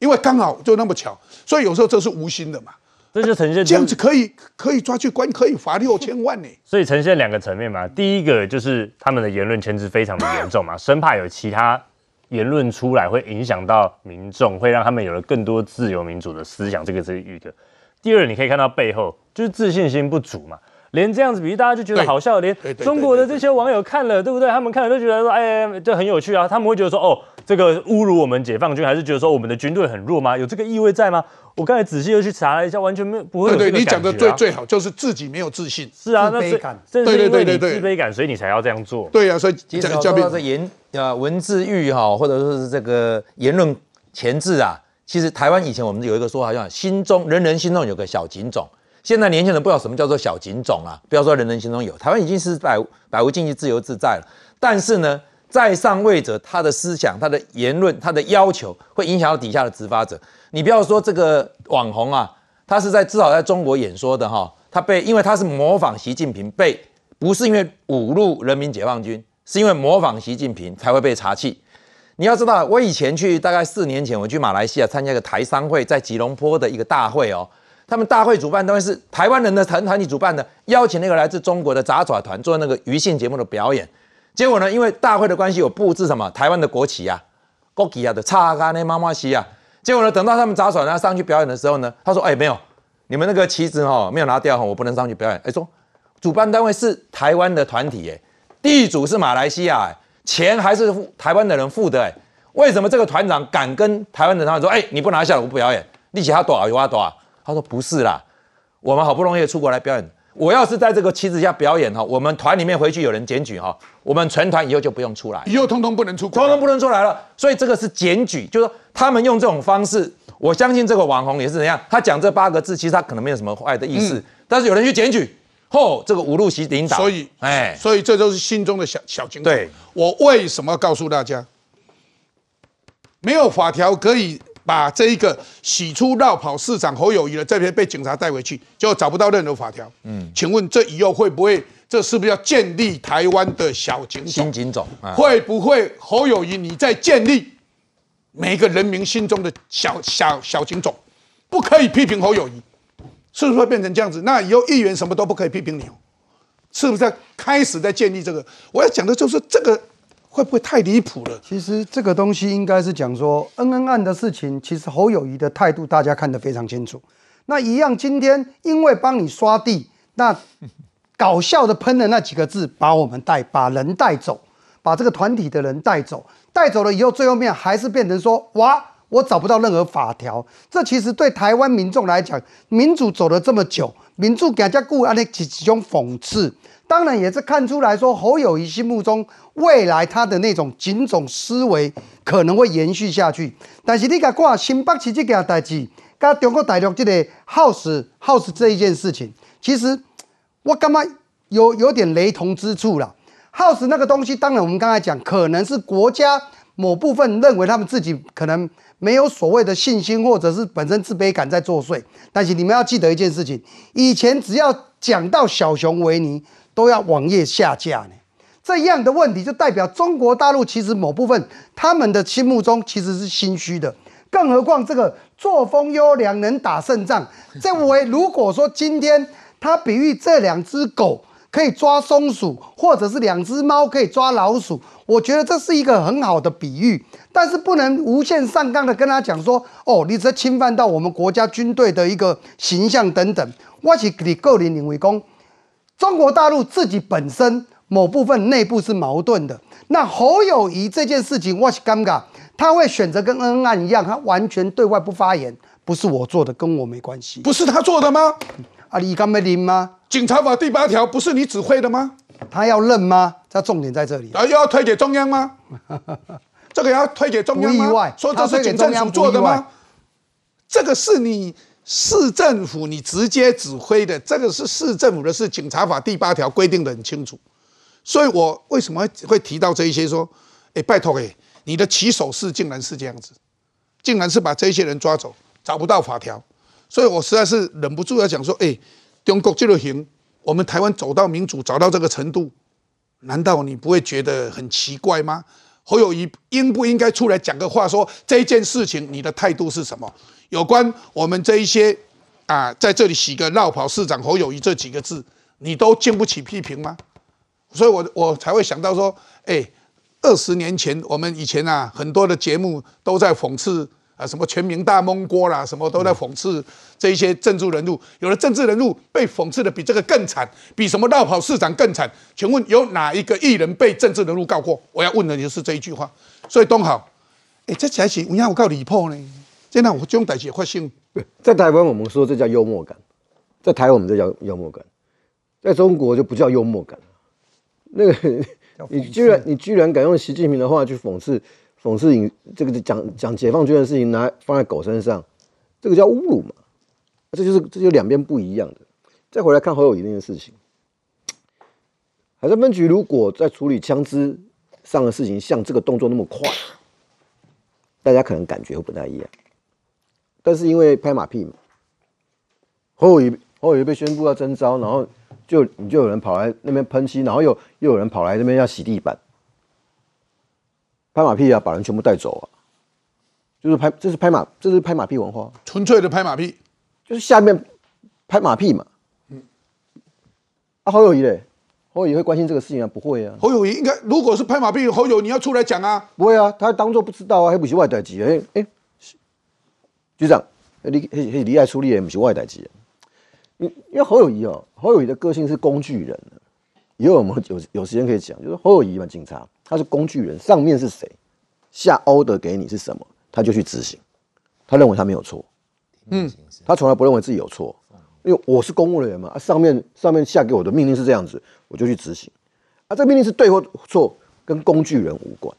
因为刚好就那么巧，所以有时候这是无心的嘛。这就呈现这样子可以可以抓去关，可以罚六千万呢。所以呈现两个层面嘛。第一个就是他们的言论牵制非常的严重嘛，生怕有其他言论出来会影响到民众，会让他们有了更多自由民主的思想，这个是一个。第二，你可以看到背后就是自信心不足嘛。连这样子比喻，大家就觉得好笑。连中国的这些网友看了，对不对？他们看了都觉得说，哎，这很有趣啊。他们会觉得说，哦，这个侮辱我们解放军，还是觉得说我们的军队很弱吗？有这个意味在吗？我刚才仔细又去查了一下，完全没有，不会有对对，你讲的最最好就是自己没有自信。是啊，自卑感。对对对对对，自卑感，所以你才要这样做。对啊，所以其实说到这言啊文字狱哈，或者说是这个言论前置啊，其实台湾以前我们有一个说法叫心中人人心中有个小警种。现在年轻人不知道什么叫做小警种啊！不要说人人心中有，台湾已经是百百无禁忌、自由自在了。但是呢，在上位者他的思想、他的言论、他的要求，会影响到底下的执法者。你不要说这个网红啊，他是在至少在中国演说的哈，他被因为他是模仿习近平，被不是因为侮辱人民解放军，是因为模仿习近平才会被查气。你要知道，我以前去大概四年前，我去马来西亚参加一个台商会，在吉隆坡的一个大会哦。他们大会主办单位是台湾人的团团体主办的，邀请那个来自中国的杂耍团做那个娱性节目的表演。结果呢，因为大会的关系，有布置什么台湾的国旗啊、国旗啊的叉嘎那妈妈旗啊。结果呢，等到他们杂耍团上去表演的时候呢，他说：“哎，没有，你们那个旗子哈没有拿掉哈，我不能上去表演。”哎，说主办单位是台湾的团体，哎，地主是马来西亚，钱还是台湾的人付的，哎，为什么这个团长敢跟台湾的团长说：“哎，你不拿下，我不表演，利息他多少有啊多少？”他说不是啦，我们好不容易出国来表演，我要是在这个旗子下表演哈，我们团里面回去有人检举哈，我们全团以后就不用出来，以后通通不能出，通通不能出来了。所以这个是检举，就是说他们用这种方式，我相信这个网红也是怎样，他讲这八个字，其实他可能没有什么坏的意思，但是有人去检举，嚯，这个五路席领导，所以哎，所以这都是心中的小小警对，我为什么要告诉大家，没有法条可以。把这一个洗出绕跑市长侯友谊的这边被警察带回去，就找不到任何法条。嗯，请问这以后会不会？这是不是要建立台湾的小警种？新警种会不会侯友谊你在建立每个人民心中的小小小警种？不可以批评侯友谊，是不是会变成这样子？那以后议员什么都不可以批评你哦？是不是在开始在建立这个？我要讲的就是这个。会不会太离谱了？其实这个东西应该是讲说恩恩案的事情，其实侯友谊的态度大家看得非常清楚。那一样，今天因为帮你刷地，那搞笑的喷了那几个字，把我们带把人带走，把这个团体的人带走，带走了以后，最后面还是变成说哇，我找不到任何法条。这其实对台湾民众来讲，民主走了这么久，民主更加固安的几几种讽刺。当然也是看出来说，侯友谊心目中未来他的那种警种思维可能会延续下去。但是你甲看新北市这件代志，跟中国大陆这个 house house 这一件事情，其实我感觉有有点雷同之处了。house 那个东西，当然我们刚才讲，可能是国家某部分认为他们自己可能没有所谓的信心，或者是本身自卑感在作祟。但是你们要记得一件事情，以前只要讲到小熊维尼。都要网页下架呢，这样的问题就代表中国大陆其实某部分他们的心目中其实是心虚的，更何况这个作风优良能打胜仗，这为如果说今天他比喻这两只狗可以抓松鼠，或者是两只猫可以抓老鼠，我觉得这是一个很好的比喻，但是不能无限上纲的跟他讲说，哦，你这侵犯到我们国家军队的一个形象等等，我是你个人认为讲。中国大陆自己本身某部分内部是矛盾的。那侯友谊这件事情，我是尴尬，他会选择跟恩恩一样，他完全对外不发言，不是我做的，跟我没关系。不是他做的吗？啊，你敢没认吗？警察法第八条不是你指挥的吗？他要认吗？他重点在这里。啊，又要推给中央吗？这个要推给中央吗？说这是警政署做的吗？这个是你。市政府你直接指挥的，这个是市政府的事。警察法第八条规定的很清楚，所以我为什么会提到这一些？说，哎，拜托，哎，你的起手式竟然是这样子，竟然是把这些人抓走，找不到法条，所以我实在是忍不住要讲说，哎，中国这个行，我们台湾走到民主，走到这个程度，难道你不会觉得很奇怪吗？侯友谊应不应该出来讲个话，说这件事情你的态度是什么？有关我们这一些啊，在这里洗个绕跑市长侯友谊这几个字，你都经不起批评吗？所以我我才会想到说，哎，二十年前我们以前啊，很多的节目都在讽刺啊，什么全民大蒙锅啦，什么都在讽刺这一些政治人物。有的政治人物被讽刺的比这个更惨，比什么绕跑市长更惨。请问有哪一个艺人被政治人物告过？我要问的就是这一句话。所以东好，哎，这才是有影有够离谱呢。这样我这种代志发生，在台湾我们说这叫幽默感，在台湾我们这叫幽默感，在中国就不叫幽默感。那个你居然你居然敢用习近平的话去讽刺？讽刺影这个讲讲解放军的事情拿放在狗身上，这个叫侮辱嘛？这就是这就两边不一样的。再回来看侯友谊那件事情，海山分局如果在处理枪支上的事情像这个动作那么快，大家可能感觉会不太一样。但是因为拍马屁嘛，侯友谊侯友谊被宣布要征召，然后就你就有人跑来那边喷漆，然后又又有人跑来那边要洗地板。拍马屁啊，把人全部带走啊！就是拍，这是拍马，这是拍马屁文化，纯粹的拍马屁，就是下面拍马屁嘛。嗯，啊，侯友谊嘞，侯友谊会关心这个事情啊？不会啊。侯友谊应该，如果是拍马屁，侯友你要出来讲啊？不会啊，他当做不知道啊，还不是外代机？哎哎，局长，你你你爱处理也不是外代机。因因为侯友谊哦，侯友谊的个性是工具人。以后我们有有时间可以讲，就是侯友谊嘛，警察。他是工具人，上面是谁下 order 给你是什么，他就去执行。他认为他没有错，嗯，他从来不认为自己有错，因为我是公务人员嘛，啊上面上面下给我的命令是这样子，我就去执行。啊，这命令是对或错，跟工具人无关。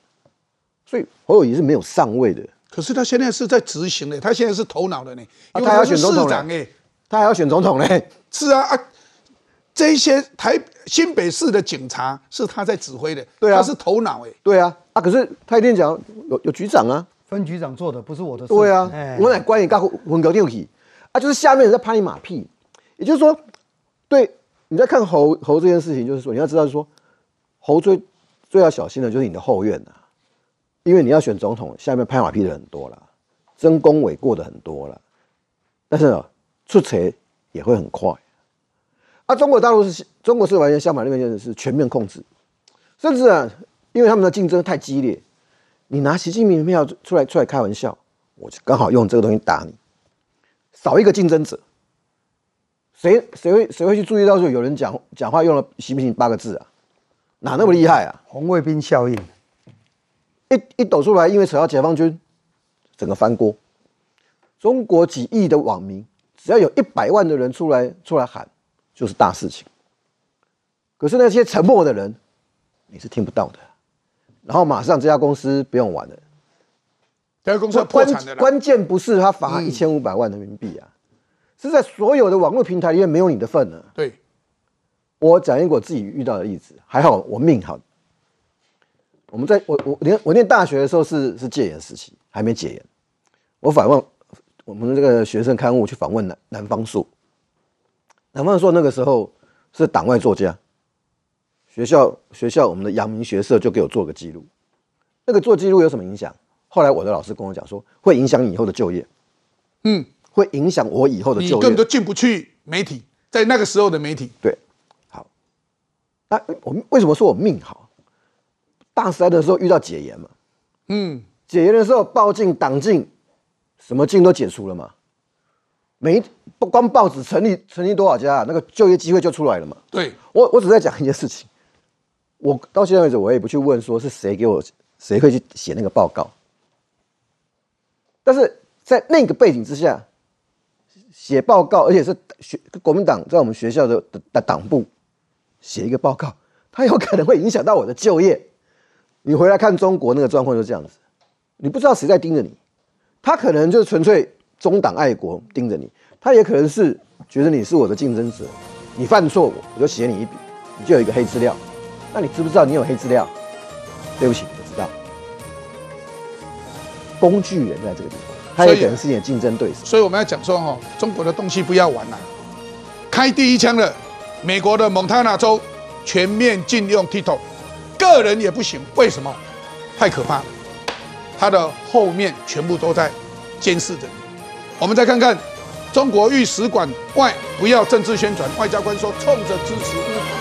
所以侯友谊是没有上位的。可是他现在是在执行的，他现在是头脑的呢。他还要选总统哎，他还要选总统嘞。是啊啊。这些台新北市的警察是他在指挥的，对啊，他是头脑哎，对啊，啊，可是他一定讲有有局长啊，分局长做的不是我的事，对啊，我乃关你干混搞六体啊，就是下面人在拍你马屁，也就是说，对你在看猴猴这件事情，就是说你要知道说，猴最最要小心的就是你的后院呐，因为你要选总统，下面拍马屁的很多了，争功诿过的很多了，但是呢，出错也会很快。啊，中国大陆是中国是完全相反，那边就是全面控制，甚至啊，因为他们的竞争太激烈，你拿习近平的票出来出来开玩笑，我就刚好用这个东西打你，少一个竞争者，谁谁会谁会去注意到说有人讲讲话用了习近平八个字啊？哪那么厉害啊？红卫兵效应，一一抖出来，因为扯到解放军，整个翻锅。中国几亿的网民，只要有一百万的人出来出来喊。就是大事情，可是那些沉默的人，你是听不到的。然后马上这家公司不用玩了，这家公司破产的关键不是他罚一千五百万人民币啊，是在所有的网络平台里面没有你的份呢。对，我讲一个我自己遇到的例子，还好我命好。我们在我我念我念大学的时候是是戒严时期，还没戒严。我访问我们这个学生刊物去访问南南方树。南方说那个时候是党外作家，学校学校我们的阳明学社就给我做个记录，那个做记录有什么影响？后来我的老师跟我讲说，会影响你以后的就业，嗯，会影响我以后的就业，你根本都进不去媒体，在那个时候的媒体，对，好，那我们为什么说我命好？大三的时候遇到解严嘛，嗯，解严的时候报禁党禁，什么禁都解除了嘛。没不光报纸成立成立多少家，那个就业机会就出来了嘛。对我我只在讲一件事情，我到现在为止我也不去问说是谁给我谁会去写那个报告，但是在那个背景之下写报告，而且是学国民党在我们学校的的党部写一个报告，它有可能会影响到我的就业。你回来看中国那个状况就这样子，你不知道谁在盯着你，他可能就纯粹。中党爱国盯着你，他也可能是觉得你是我的竞争者，你犯错我我就写你一笔，你就有一个黑资料。那你知不知道你有黑资料？对不起，我知道。工具人在这个地方，他也可能是你的竞争对手。所以我们要讲说哈，中国的东西不要玩了。开第一枪了美国的蒙塔纳州全面禁用 TikTok，个人也不行。为什么？太可怕了，他的后面全部都在监视着你。我们再看看中国御使馆外不要政治宣传，外交官说冲着支持乌克兰。